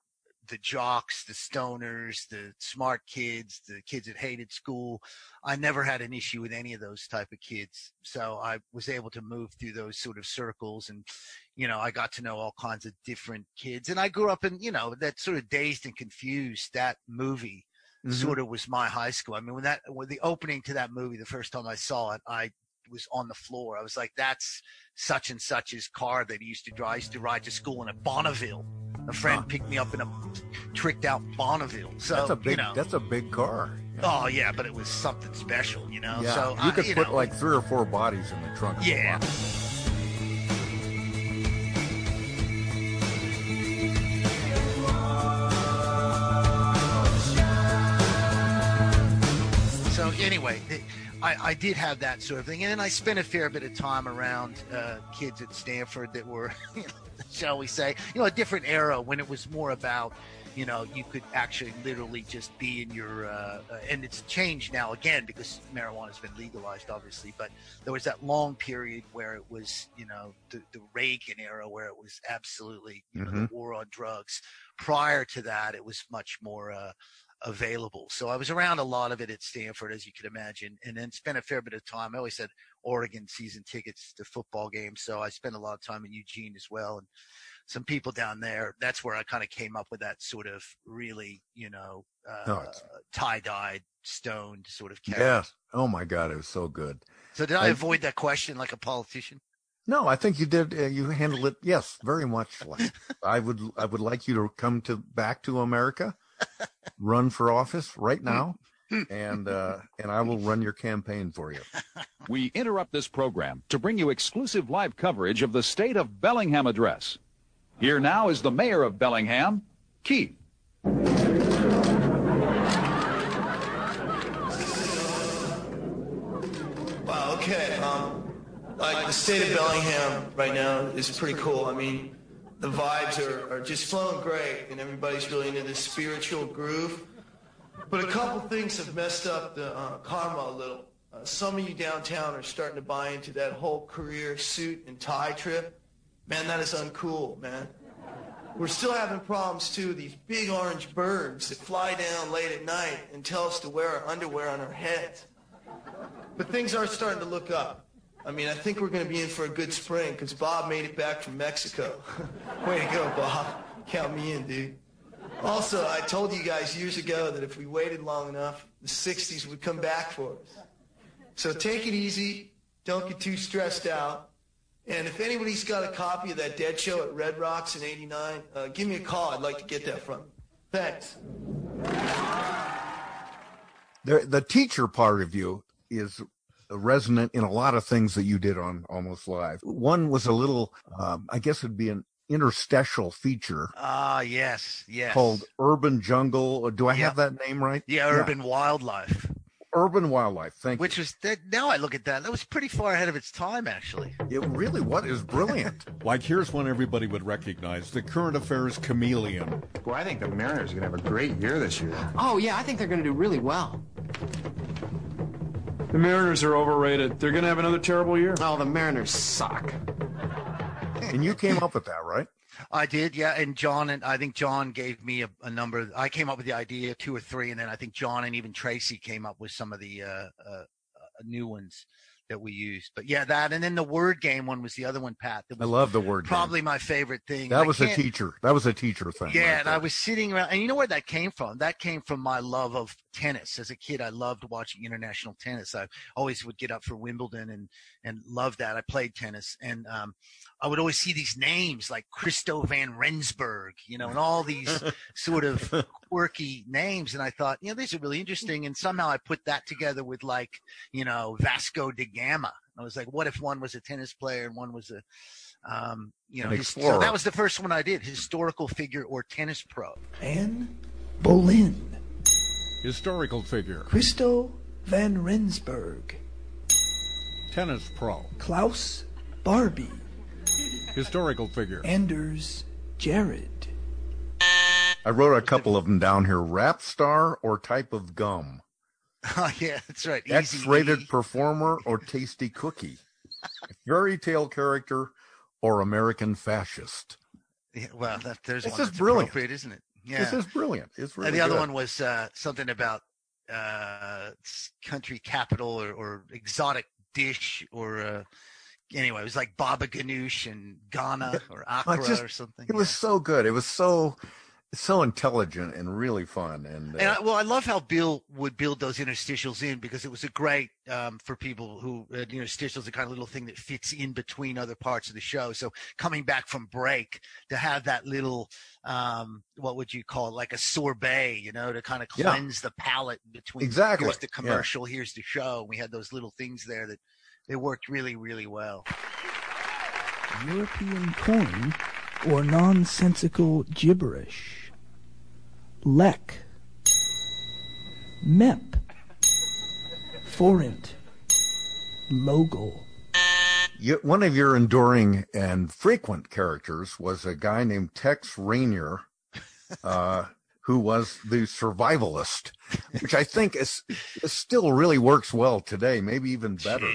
the jocks, the stoners, the smart kids, the kids that hated school. I never had an issue with any of those type of kids. So I was able to move through those sort of circles and, you know, I got to know all kinds of different kids. And I grew up in, you know, that sort of dazed and confused, that movie Mhm. sort of was my high school. I mean, when that, when the opening to that movie, the first time I saw it, I was on the floor. I was like, that's such and such's car that he used to drive. I used to ride to school in a Bonneville. A friend picked me up in a tricked out Bonneville. So that's a big you know, that's a big car. oh yeah, but it was something special, you know. Yeah, So you I- could you put know, like three or four bodies in the trunk. of yeah. So anyway, I, I did have that sort of thing, and then I spent a fair bit of time around uh, kids at Stanford that were, shall we say, you know, a different era when it was more about, you know, you could actually literally just be in your, uh, uh, and it's changed now again because marijuana has been legalized, obviously, but there was that long period where it was, you know, the, the Reagan era where it was absolutely, you know, the Mhm. war on drugs. Prior to that, it was much more. Uh, available. So I was around a lot of it at Stanford, as you can imagine, and then spent a fair bit of time. I always had Oregon season tickets to football games, so I spent a lot of time in Eugene as well, and some people down there. That's where I kind of came up with that sort of really, you know, uh, No, it's- tie-dyed, stoned sort of character. Yeah. Oh my God, it was so good. So did I, I- avoid that question like a politician? No, I think you did. Uh, you handled it. Yes, very much. Like I would. I would like you to come to back to America, run for office right now, and uh, and I will run your campaign for you. We interrupt this program to bring you exclusive live coverage of the State of Bellingham address. Here now is the mayor of Bellingham, Keith. Well, okay. Um, Like the state of Bellingham right now is pretty cool. I mean, the vibes are, are just flowing great, and everybody's really into this spiritual groove. But a couple things have messed up the uh, karma a little. Uh, some of you downtown are starting to buy into that whole career suit and tie trip. Man, that is uncool, man. We're still having problems too. These big orange birds that fly down late at night and tell us to wear our underwear on our heads. But things are starting to look up. I mean, I think we're going to be in for a good spring because Bob made it back from Mexico. Way to go, Bob. Count me in, dude. Also, I told you guys years ago that if we waited long enough, the 60s would come back for us. So take it easy. Don't get too stressed out. And if anybody's got a copy of that Dead Show at Red Rocks in 89, uh, give me a call. I'd like to get that from you. Thanks. The, the teacher part of you is resonant in a lot of things that you did on Almost Live. One was a little, um, I guess it'd be an interstitial feature Ah, yes, yes. called Urban Jungle. Do I Yeah. have that name right? Yeah, urban wildlife. Urban Wildlife. Thank you. Which was that, now I look at that, that was pretty far ahead of its time, actually. It really what is brilliant. Like here's one everybody would recognize: the current affairs chameleon. Well, I think the Mariners are going to have a great year this year. Oh, yeah, I think they're going to do really well. The Mariners are overrated. They're going to have another terrible year. Oh, the Mariners suck. and you came up with that, right? I did, yeah. And John and I think John gave me a, a number. I came up with the idea, two or three, and then I think John and even Tracy came up with some of the uh, uh, uh, new ones that we used. But yeah, that and then the word game one was the other one, Pat. That I love the word. game. probably my favorite thing. That I was a teacher. That was a teacher thing. Yeah, right and I was sitting around, and you know where that came from? That came from my love of tennis. As a kid, I loved watching international tennis. I always would get up for Wimbledon and and loved that. I played tennis, and um, I would always see these names like Christo van Rensburg, you know, and all these sort of quirky names. And I thought, you know, these are really interesting. And somehow I put that together with like, you know, Vasco da Gama. I was like, what if one was a tennis player and one was a um, you know, his- so that was the first one I did, historical figure or tennis pro. Anne Boleyn, Historical figure. Christo van Rensburg, Tennis pro. Klaus Barbie, Historical figure. Anders Järryd. I wrote a couple of them down here. Rap star or type of gum. Oh yeah, that's right. X-rated performer or tasty cookie. Fairy tale character or American fascist. Yeah, well, that, there's This one is that's brilliant. appropriate, isn't it? Yeah. This is brilliant. It's really and the other good. one was uh, something about uh, country capital or, or exotic dish or uh, anyway, it was like Baba Ganoush and Ghana or Accra just- or something. It was so good. It was so so intelligent and really fun. And, uh, And I, well, I love how Bill would build those interstitials in because it was a great um, for people who uh, interstitials are kind of little thing that fits in between other parts of the show. So coming back from break to have that little um, what would you call it, like a sorbet, you know, to kind of Yeah. cleanse the palate between Exactly, here's the yeah. commercial, here's the show. We had those little things there that they worked really, really well. European coin or nonsensical gibberish. Lek. Mep. Forint. Logal. You, one of your enduring and frequent characters was a guy named Tex Rainier, uh, who was the survivalist, which I think is, is still really works well today, maybe even better.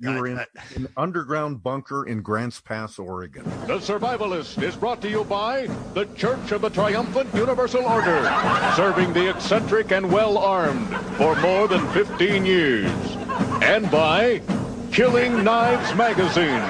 You were in an underground bunker in Grants Pass, Oregon. The Survivalist is brought to you by the Church of the Triumphant Universal Order, serving the eccentric and well armed for more than 15 years. And by Killing Knives Magazine.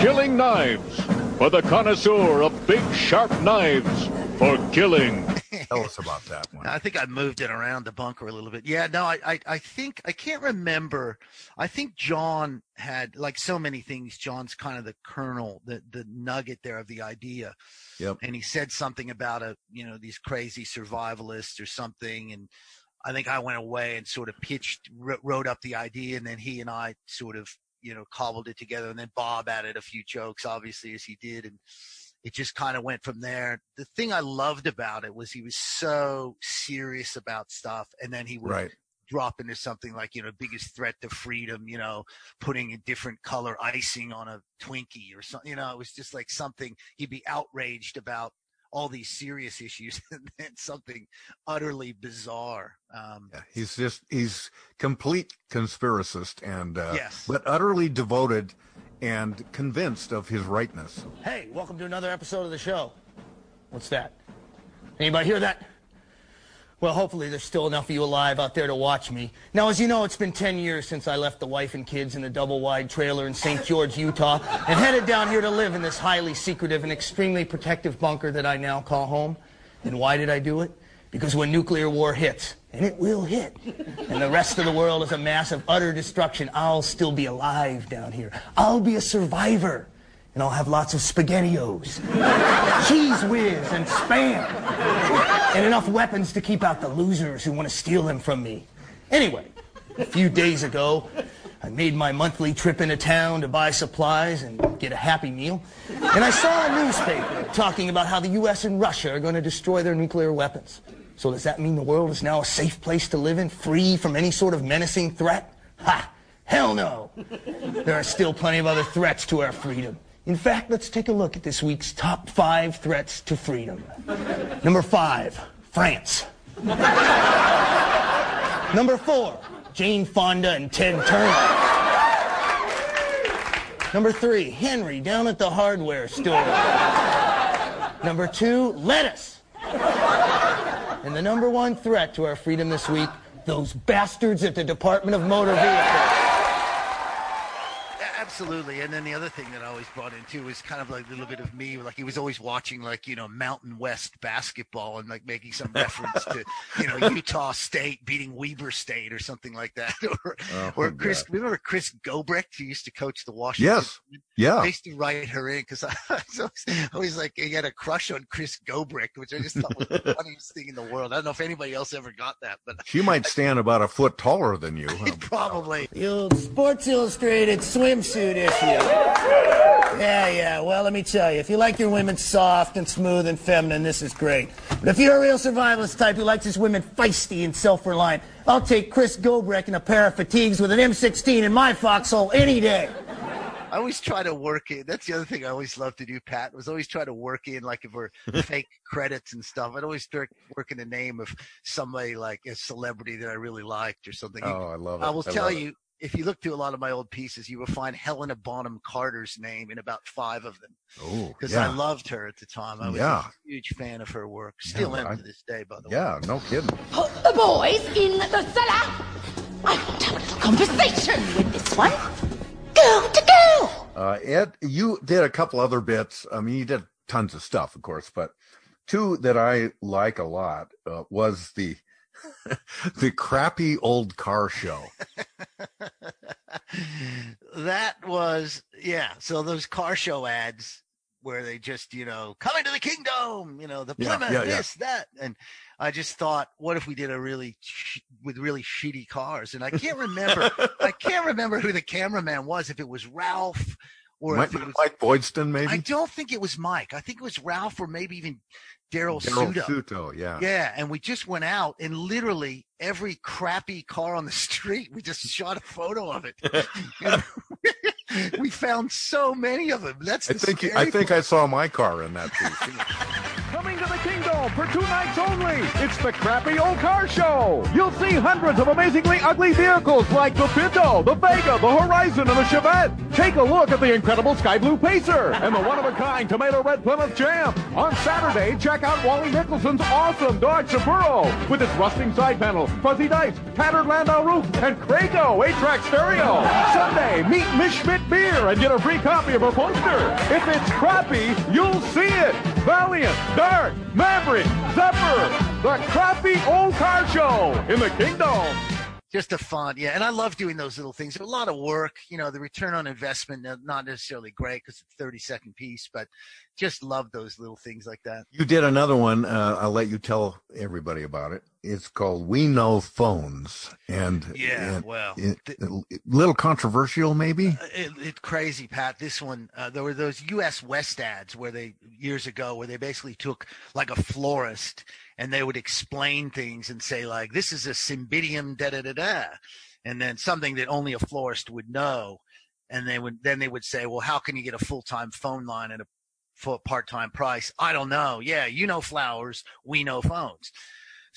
Killing Knives for the connoisseur of big, sharp knives for killing. Tell us about that one. I think I moved it around the bunker a little bit. Yeah, no, I, I, I think I can't remember. I think John had like so many things. John's kind of the kernel, the the nugget there of the idea. Yep. And he said something about a you know these crazy survivalists or something, and I think I went away and sort of pitched, wrote up the idea, and then he and I sort of you know cobbled it together, and then Bob added a few jokes, obviously as he did, and it just kind of went from there. The thing I loved about it was he was so serious about stuff, and then he would Right. drop into something like you know biggest threat to freedom, you know, putting a different color icing on a Twinkie or something. You know, it was just like something he'd be outraged about all these serious issues and then something utterly bizarre. Um, Yeah, he's just he's complete conspiracist and uh, Yes. but utterly devoted and convinced of his rightness. Hey, welcome to another episode of the show. What's that? Anybody hear that? Well, hopefully there's still enough of you alive out there to watch me. Now, as you know, it's been 10 years since I left the wife and kids in a double-wide trailer in St. George, Utah, and headed down here to live in this highly secretive and extremely protective bunker that I now call home. And why did I do it? Because when nuclear war hits, and it will hit, and the rest of the world is a mass of utter destruction, I'll still be alive down here. I'll be a survivor. And I'll have lots of SpaghettiOs, Cheez Whiz, and Spam, and enough weapons to keep out the losers who want to steal them from me. Anyway, a few days ago, I made my monthly trip into town to buy supplies and get a Happy Meal, and I saw a newspaper talking about how the U.S. and Russia are going to destroy their nuclear weapons. So does that mean the world is now a safe place to live in, free from any sort of menacing threat? Ha! Hell no! There are still plenty of other threats to our freedom. In fact, let's take a look at this week's top five threats to freedom. Number five, France. Number four, Jane Fonda and Ted Turner. Number three, Henry down at the hardware store. Number two, lettuce. And the number one threat to our freedom this week, those bastards at the Department of Motor Vehicles. Absolutely. And then the other thing that I always brought into was kind of like a little bit of me. Like he was always watching like, you know, Mountain West basketball and like making some reference to, you know, Utah State beating Weber State or something like that. or Oh, or Chris, God. remember Chris Gobrecht who used to coach the Washington? Yes. Team? Yeah. I used to write her in because I was always, always like, he had a crush on Chris Gobrecht, which I just thought was the funniest thing in the world. I don't know if anybody else ever got that, but She might stand about a foot taller than you. huh? probably. The old Sports Illustrated swimsuit issue. Yeah, yeah. Well, let me tell you, if you like your women soft and smooth and feminine, this is great. But if you're a real survivalist type who likes his women feisty and self-reliant, I'll take Chris Gobrecht in a pair of fatigues with an M16 in my foxhole any day. I always try to work in. That's the other thing I always love to do, Pat. Was always try to work in like if we're fake credits and stuff. I'd always start working the name of somebody like a celebrity that I really liked or something. Oh, I love it. I will I tell you, it. You, if you look through a lot of my old pieces, you will find Helena Bonham Carter's name in about five of them. Oh, Because yeah. I loved her at the time. I was Yeah. a huge fan of her work. Still Yeah, am I- to this day, by the way. Yeah, no kidding. Put the boys in the cellar. I want to have a little conversation with this one. Go to go. Uh, Ed, you did a couple other bits. I mean, you did tons of stuff, of course, but two that I like a lot uh, was the the crappy old car show. that was yeah. So those car show ads where they just you know coming to the kingdom, you know the Plymouth, yeah, yeah. this that, and I just thought, what if we did a really sh- with really shitty cars? And I can't remember, I can't remember who the cameraman was. If it was Ralph or Might if it was Mike Boydston, maybe. I don't think it was Mike. I think it was Ralph or maybe even Daryl Daryl Suto. Suto, yeah. Yeah, and we just went out and literally every crappy car on the street, we just shot a photo of it. We found so many of them. That's I the think I scary think I saw my car in that piece. Coming to the kingdom for two nights only. It's the Crappy Old Car Show. You'll see hundreds of amazingly ugly vehicles like the Pinto, the Vega, the Horizon, and the Chevette. Take a look at the incredible Sky Blue Pacer and the one-of-a-kind Tomato Red Plymouth Champ. On Saturday, check out Wally Nicholson's awesome Dodge Saburo with its rusting side panel, fuzzy dice, tattered Landau roof, and Krago 8-track stereo. Sunday, meet Miss Schmidt Beer and get a free copy of her poster. If it's crappy, you'll see it. Valiant, Dart, Maverick, Zephyr, the crappy old car show in the kingdom. just a fun, yeah. And I love doing those little things. A lot of work, you know. The return on investment not necessarily great because it's a thirty second piece, but just love those little things like that. You did another one. Uh, I'll let you tell everybody about it. It's called "We Know Phones," and Yeah, and well, it- a little controversial, maybe. it, it's crazy, Pat. This one, uh, there were those U.S. West ads where they years ago where they basically took like a florist and they would explain things and say like, "This is a cymbidium da da da da," and then something that only a florist would know, and they would then they would say, "Well, how can you get a full time phone line at a full part time price?" I don't know. Yeah, you know flowers, we know phones.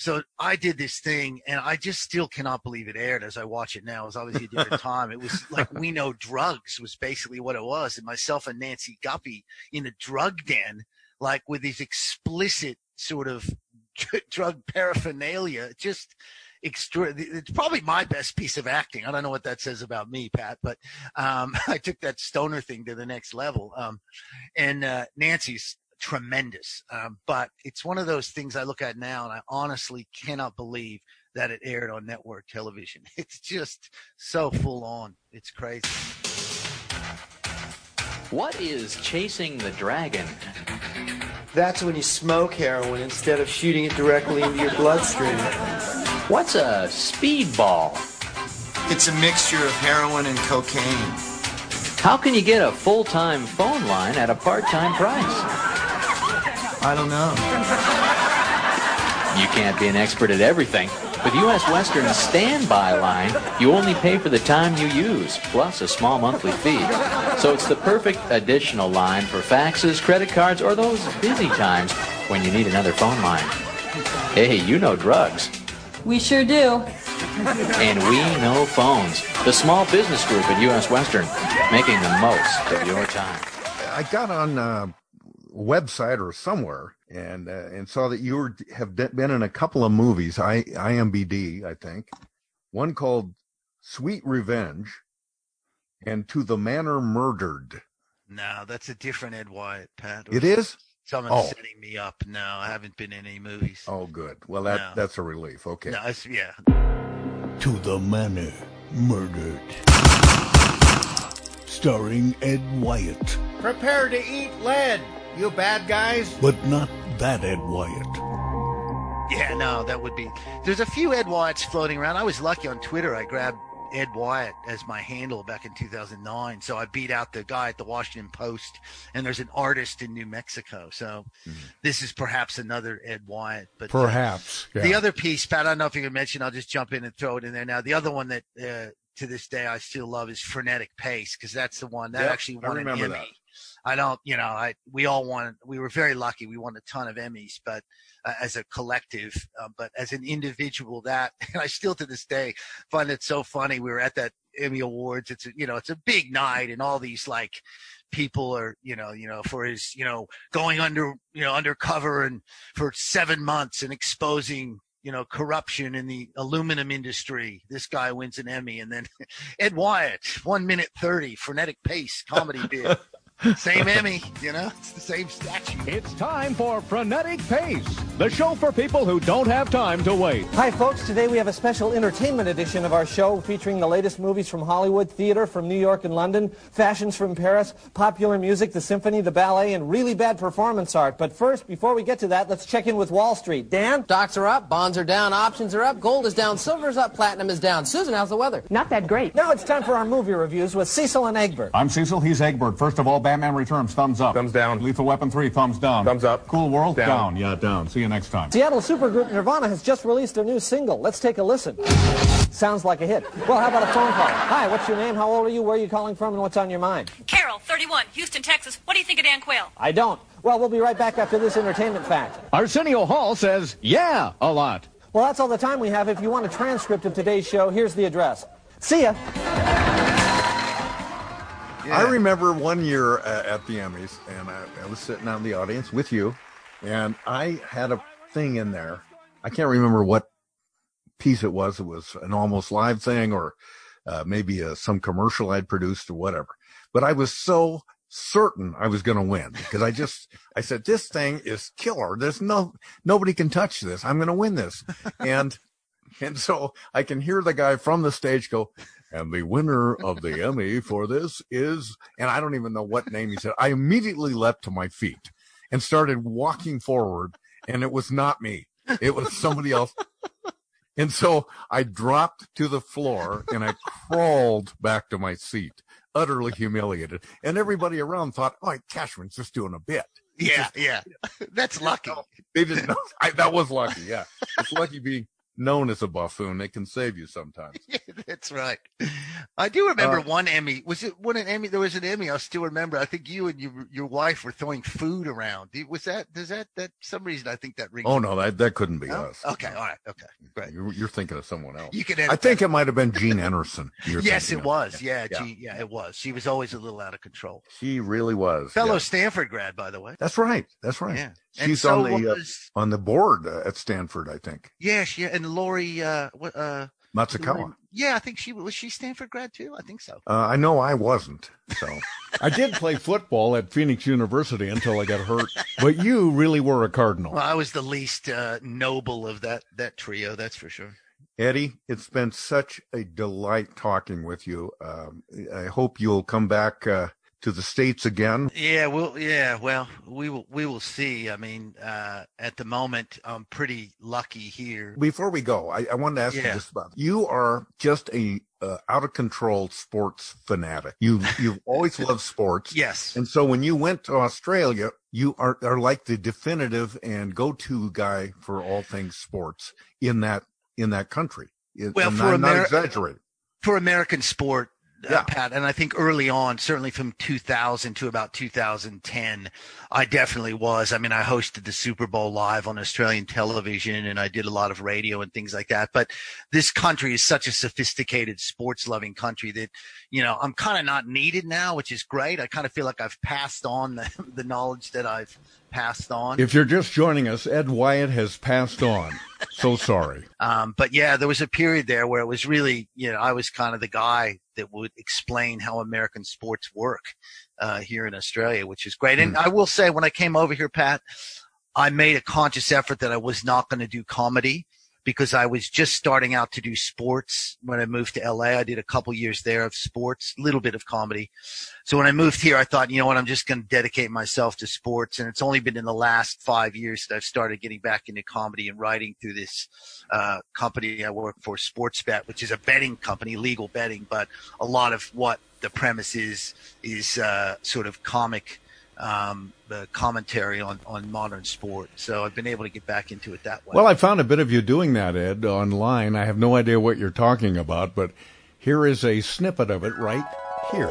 So I did this thing, and I just still cannot believe it aired as I watch it now. It was obviously a different time. It was like we know drugs was basically what it was, and myself and Nancy Guppy in a drug den, like with these explicit sort of drug paraphernalia. Just extra. It's probably my best piece of acting. I don't know what that says about me, Pat, but um, I took that stoner thing to the next level. Um, and uh, Nancy's tremendous. Um, but it's one of those things I look at now, and I honestly cannot believe that it aired on network television. It's just so full on. It's crazy. What is chasing the dragon? That's when you smoke heroin instead of shooting it directly into your bloodstream. What's a speedball? It's a mixture of heroin and cocaine. How can you get a full time phone line at a part time price? I don't know. You can't be an expert at everything. With U.S. Western's standby line, you only pay for the time you use, plus a small monthly fee. So it's the perfect additional line for faxes, credit cards, or those busy times when you need another phone line. Hey, you know drugs. We sure do. And we know phones. The small business group at U.S. Western, making the most of your time. I got on a website or somewhere and uh, and saw that you were, have been in a couple of movies. I IMBD, I think. One called Sweet Revenge, and To the Manor Murdered. No, that's a different Ed Wyatt, Pat. It is. Someone's Oh. setting me up. No, I haven't been in any movies. Oh, good. Well, that No. that's a relief. Okay. No, it's, yeah. To the Manor Murdered. Starring Ed Wyatt, Prepare to eat lead, you bad guys. but not that Ed Wyatt. Yeah, no, that would be. There's a few Ed Wyatts floating around. I was lucky on Twitter. I grabbed Ed Wyatt as my handle back in 2009. So I beat out the guy at the Washington Post, and there's an artist in New Mexico. So this is perhaps another Ed Wyatt. But uh, Perhaps. the other piece, Pat, I don't know if you can mention. I'll just jump in and throw it in there now. The other one that uh, to this day I still love is Frenetic Pace because that's the one that Yep, actually won an Emmy. that. I don't, you know, I we all won. We were very lucky. We won a ton of Emmys, but uh, as a collective, uh, but as an individual, that and I still to this day find it so funny. We were at that Emmy Awards. It's a, you know, it's a big night, and all these like people are, you know, you know, for his, you know, going under, you know, undercover and for seven months and exposing. You know, corruption in the aluminum industry. This guy wins an Emmy, and then Ed Wyatt, one minute thirty, frenetic pace, comedy bit. Same Emmy, you know, it's the same statue. It's time for Frenetic Pace, the show for people who don't have time to wait. Hi, folks. Today we have a special entertainment edition of our show featuring the latest movies from Hollywood, theater from New York and London, fashions from Paris, popular music, the symphony, the ballet, and really bad performance art. But first, before we get to that, let's check in with Wall Street. Dan? Stocks are up, bonds are down, options are up, gold is down, silver is up, platinum is down. Susan, how's the weather? Not that great. Now it's time for our movie reviews with Cecil and Egbert. I'm Cecil. He's Egbert. First of all, Batman Returns. Thumbs up. Thumbs down. Lethal Weapon 3. Thumbs down. Thumbs up. Cool World. Down. Yeah, down. See you next time. Seattle supergroup Nirvana has just released their new single. Let's take a listen. Sounds like a hit. Well, how about a phone call? Hi, what's your name? How old are you? Where are you calling from? And what's on your mind? Carol, 31, Houston, Texas. What do you think of Dan Quayle? I don't. Well, we'll be right back after this entertainment fact. Arsenio Hall says, yeah, a lot. Well, that's all the time we have. If you want a transcript of today's show, here's the address. See ya. I remember one year uh, at the Emmys, and I, I was sitting out in the audience with you, and I had a thing in there. I can't remember what piece it was. It was an almost live thing, or uh, maybe a, some commercial I'd produced, or whatever. But I was so certain I was going to win because I just I said this thing is killer. There's no nobody can touch this. I'm going to win this, and and so I can hear the guy from the stage go, and the winner of the Emmy for this is, and I don't even know what name he said. I immediately leapt to my feet and started walking forward, and it was not me. It was somebody else. And so I dropped to the floor and I crawled back to my seat, utterly humiliated. And everybody around thought, oh, Cashman's just doing a bit. Yeah, yeah. That's lucky. They didn't know. I, that was lucky. Yeah, it's lucky being known as a buffoon. It can save you sometimes. Yeah, That's right. I do remember Uh, one Emmy. Was it one an Emmy? There was an Emmy. I still remember. I think you and your your wife were throwing food around. Was that? Does that? That some reason I think that rings. Oh no, that that couldn't be No? us. Okay, all right, okay, great. You're, you're thinking of someone else. You can I think it might have been Jean Enersen. Yes, it of. was. Yeah, Yeah. Yeah, it was. She was always a little out of control. She really was. Fellow yeah. Stanford grad, by the way. That's right. That's right. Yeah. And She's so on the uh, on the board uh, at Stanford, I think. Yeah, she and Lori. Uh. Uh, Matsukawa. yeah, I think she was. She Stanford grad too. I think so. Uh, I know I wasn't. So I did play football at Phoenix University until I got hurt. But you really were a Cardinal. Well, I was the least uh, noble of that that trio. That's for sure. Eddie, it's been such a delight talking with you. Um, I hope you'll come back uh, to the states again. Yeah, well, yeah, well, we will we will see. I mean, uh, at the moment, I'm pretty lucky here. Before we go, I, I wanted to ask you Yeah. this about you are just a uh, out of control sports fanatic. You you've always loved sports. Yes. And so when you went to Australia, you are are like the definitive and go to guy for all things sports in that in that country. Well, I'm for not, not exaggerating. for American sport, Uh, yeah. Pat, and I think early on, certainly from 2000 to about 2010, I definitely was. I mean, I hosted the Super Bowl live on Australian television and I did a lot of radio and things like that. But this country is such a sophisticated sports loving country that, you know, I'm kind of not needed now, which is great. I kind of feel like I've passed on the, the knowledge that I've passed on. If you're just joining us, Ed Wyatt has passed on. So sorry. Um, but yeah, there was a period there where it was really, you know, I was kind of the guy that would explain how American sports work uh, here in Australia, which is great. And I will say, when I came over here, Pat, I made a conscious effort that I was not going to do comedy because I was just starting out to do sports when I moved to LA. I did a couple years there of sports, a little bit of comedy. So when I moved here, I thought, you know what, I'm just going to dedicate myself to sports. And it's only been in the last five years that I've started getting back into comedy and writing through this uh, company I work for, Sportsbet, which is a betting company, legal betting. But a lot of what the premise is is uh, sort of comic um, the commentary on, on modern sport. So I've been able to get back into it that way. Well, I found a bit of you doing that, Ed, online. I have no idea what you're talking about, but here is a snippet of it right here.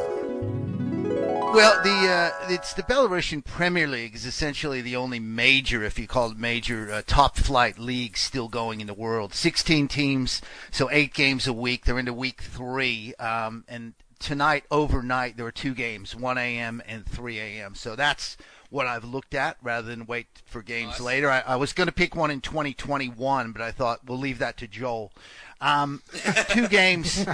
Well, the uh, it's the Belarusian Premier League is essentially the only major, if you call it major, uh, top flight league still going in the world. Sixteen teams, so eight games a week. They're into week three, um, and tonight overnight there are two games, 1 a.m. and 3 a.m. So that's what I've looked at rather than wait for games later. I, I was going to pick one in 2021, but I thought we'll leave that to Joel. Um, two games.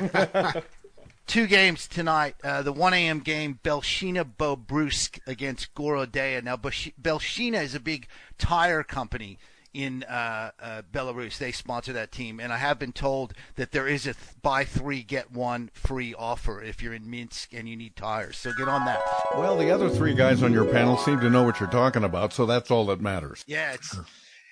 two games tonight. Uh, the 1 a.m. game, Belshina Bobruisk against Gorodeya. Now, Belshina is a big tire company in uh, uh, Belarus. They sponsor that team, and I have been told that there is a th- buy three get one free offer if you're in Minsk and you need tires. So get on that. Well, the other three guys on your panel seem to know what you're talking about, so that's all that matters. Yeah, it's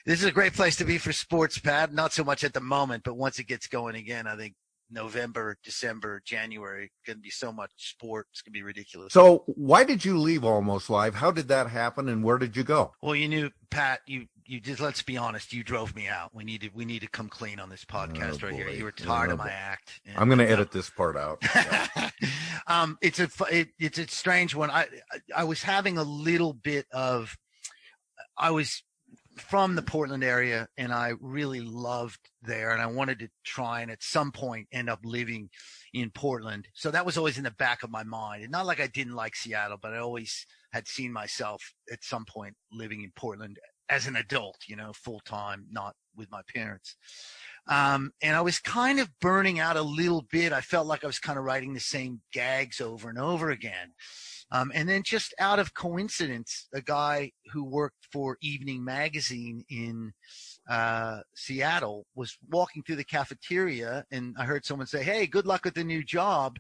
this is a great place to be for sports, Pat. Not so much at the moment, but once it gets going again, I think November, December, January going to be so much sport. It's going to be ridiculous. So why did you leave Almost Live? How did that happen, and where did you go? Well, you knew, Pat. You you just let's be honest. You drove me out. We need to we need to come clean on this podcast right here. You were tired of Oh, my boy. act. and- I'm going to edit this part out. um, it's a it, it's a strange one. I I was having a little bit of I was from the Portland area and I really loved there and I wanted to try and at some point end up living in Portland. So that was always in the back of my mind. And not like I didn't like Seattle, but I always had seen myself at some point living in Portland as an adult, you know, full time, not with my parents. Um, and I was kind of burning out a little bit. I felt like I was kind of writing the same gags over and over again. Um, and then just out of coincidence, a guy who worked for Evening Magazine in uh, Seattle was walking through the cafeteria, and I heard someone say, "Hey, good luck with the new job."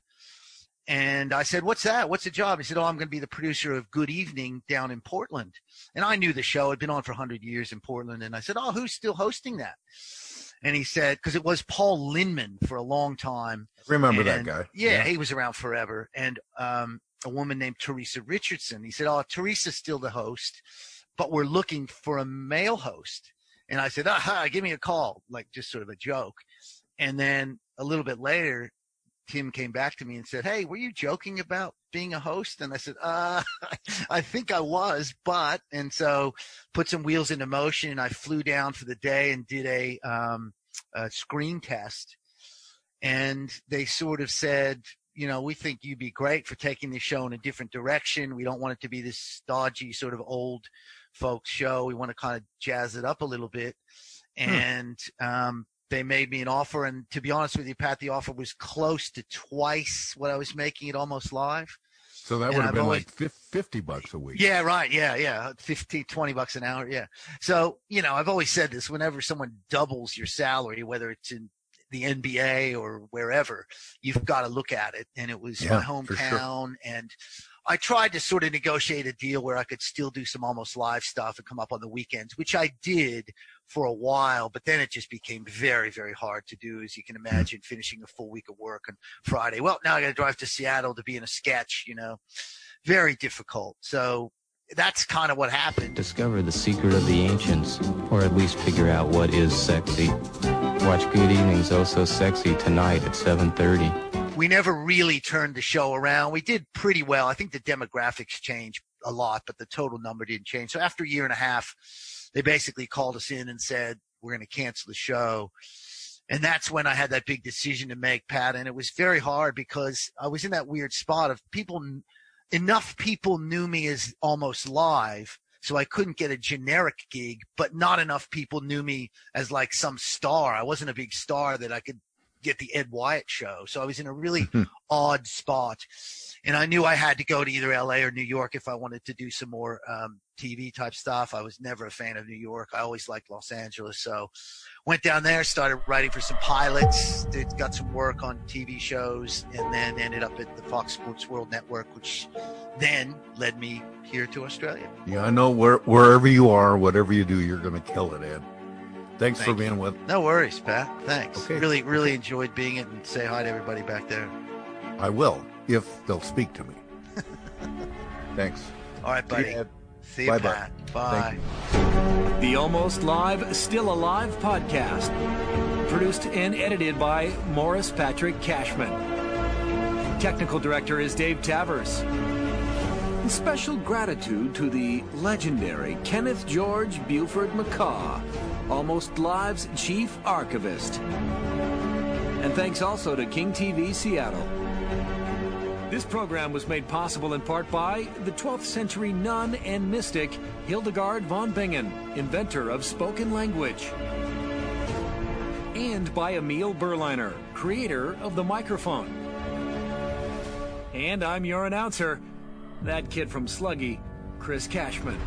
And I said, "What's that? What's the job?" He said, "Oh, I'm going to be the producer of Good Evening down in Portland." And I knew the show had been on for 100 years in Portland, and I said, "Oh, who's still hosting that?" And he said, because it was Paul Linnman for a long time. Remember that guy. Yeah, Yeah. he was around forever. And um, a woman named Teresa Richardson. He said, "Oh, Teresa's still the host." but we're looking for a male host. And I said, aha, give me a call, like just sort of a joke. And then a little bit later, Tim came back to me and said, Hey, were you joking about being a host? And I said, uh, I think I was, but, and so put some wheels into motion. and I flew down for the day and did a, um, a screen test. And they sort of said, you know, we think you'd be great for taking the show in a different direction. We don't want it to be this stodgy sort of old folks show. We want to kind of jazz it up a little bit. Hmm. And, um, they made me an offer. And to be honest with you, Pat, the offer was close to twice what I was making it almost live. So that And would have I've been always- like 50 bucks a week. Yeah, right. Yeah, yeah. 15, 20 bucks an hour. Yeah. So, you know, I've always said this whenever someone doubles your salary, whether it's in the NBA or wherever, you've got to look at it. And it was Yeah, my for sure. hometown. And I tried to sort of negotiate a deal where I could still do some almost live stuff and come up on the weekends, which I did for a while, but then it just became very, very hard to do, as you can Hmm. imagine, finishing a full week of work on Friday. Well, now I got to drive to Seattle to be in a sketch, you know, very difficult. So that's kind of what happened. Discover the secret of the ancients, or at least figure out what is sexy. Watch Good Evenings Oh So Sexy tonight at 7:30. We never really turned the show around. We did pretty well. I think the demographics changed a lot, but the total number didn't change. So after a year and a half, they basically called us in and said, we're going to cancel the show. And that's when I had that big decision to make, Pat. And it was very hard because I was in that weird spot of people, enough people knew me as almost live. So I couldn't get a generic gig, but not enough people knew me as like some star. I wasn't a big star that I could get the Ed Wyatt show. So I was in a really odd spot. And I knew I had to go to either LA or New York if I wanted to do some more um, TV type stuff. I was never a fan of New York. I always liked Los Angeles. So went down there, started writing for some pilots, did, got some work on TV shows, and then ended up at the Fox Sports World Network, which then led me here to Australia. Yeah, I know where, wherever you are, whatever you do, you're going to kill it, Ed. Thanks for Thank being with. No worries, Pat. Thanks. Okay. Really, really enjoyed being it and say hi to everybody back there. I will if they'll speak to me. Thanks. All right, buddy. See you, See you, Bye-bye. Pat. Bye. Thank The Almost Live, Still Alive podcast. Produced and edited by Morris Patrick Cashman. Technical director is Dave Tavers. Special gratitude to the legendary Kenneth George Buford McCaw, Almost Live's chief archivist. And thanks also to KING TV Seattle. This program was made possible in part by the 12th century nun and mystic Hildegard von Bingen, inventor of spoken language. And by Emil Berliner, creator of the microphone. And I'm your announcer, that kid from Sluggy, Chris Cashman.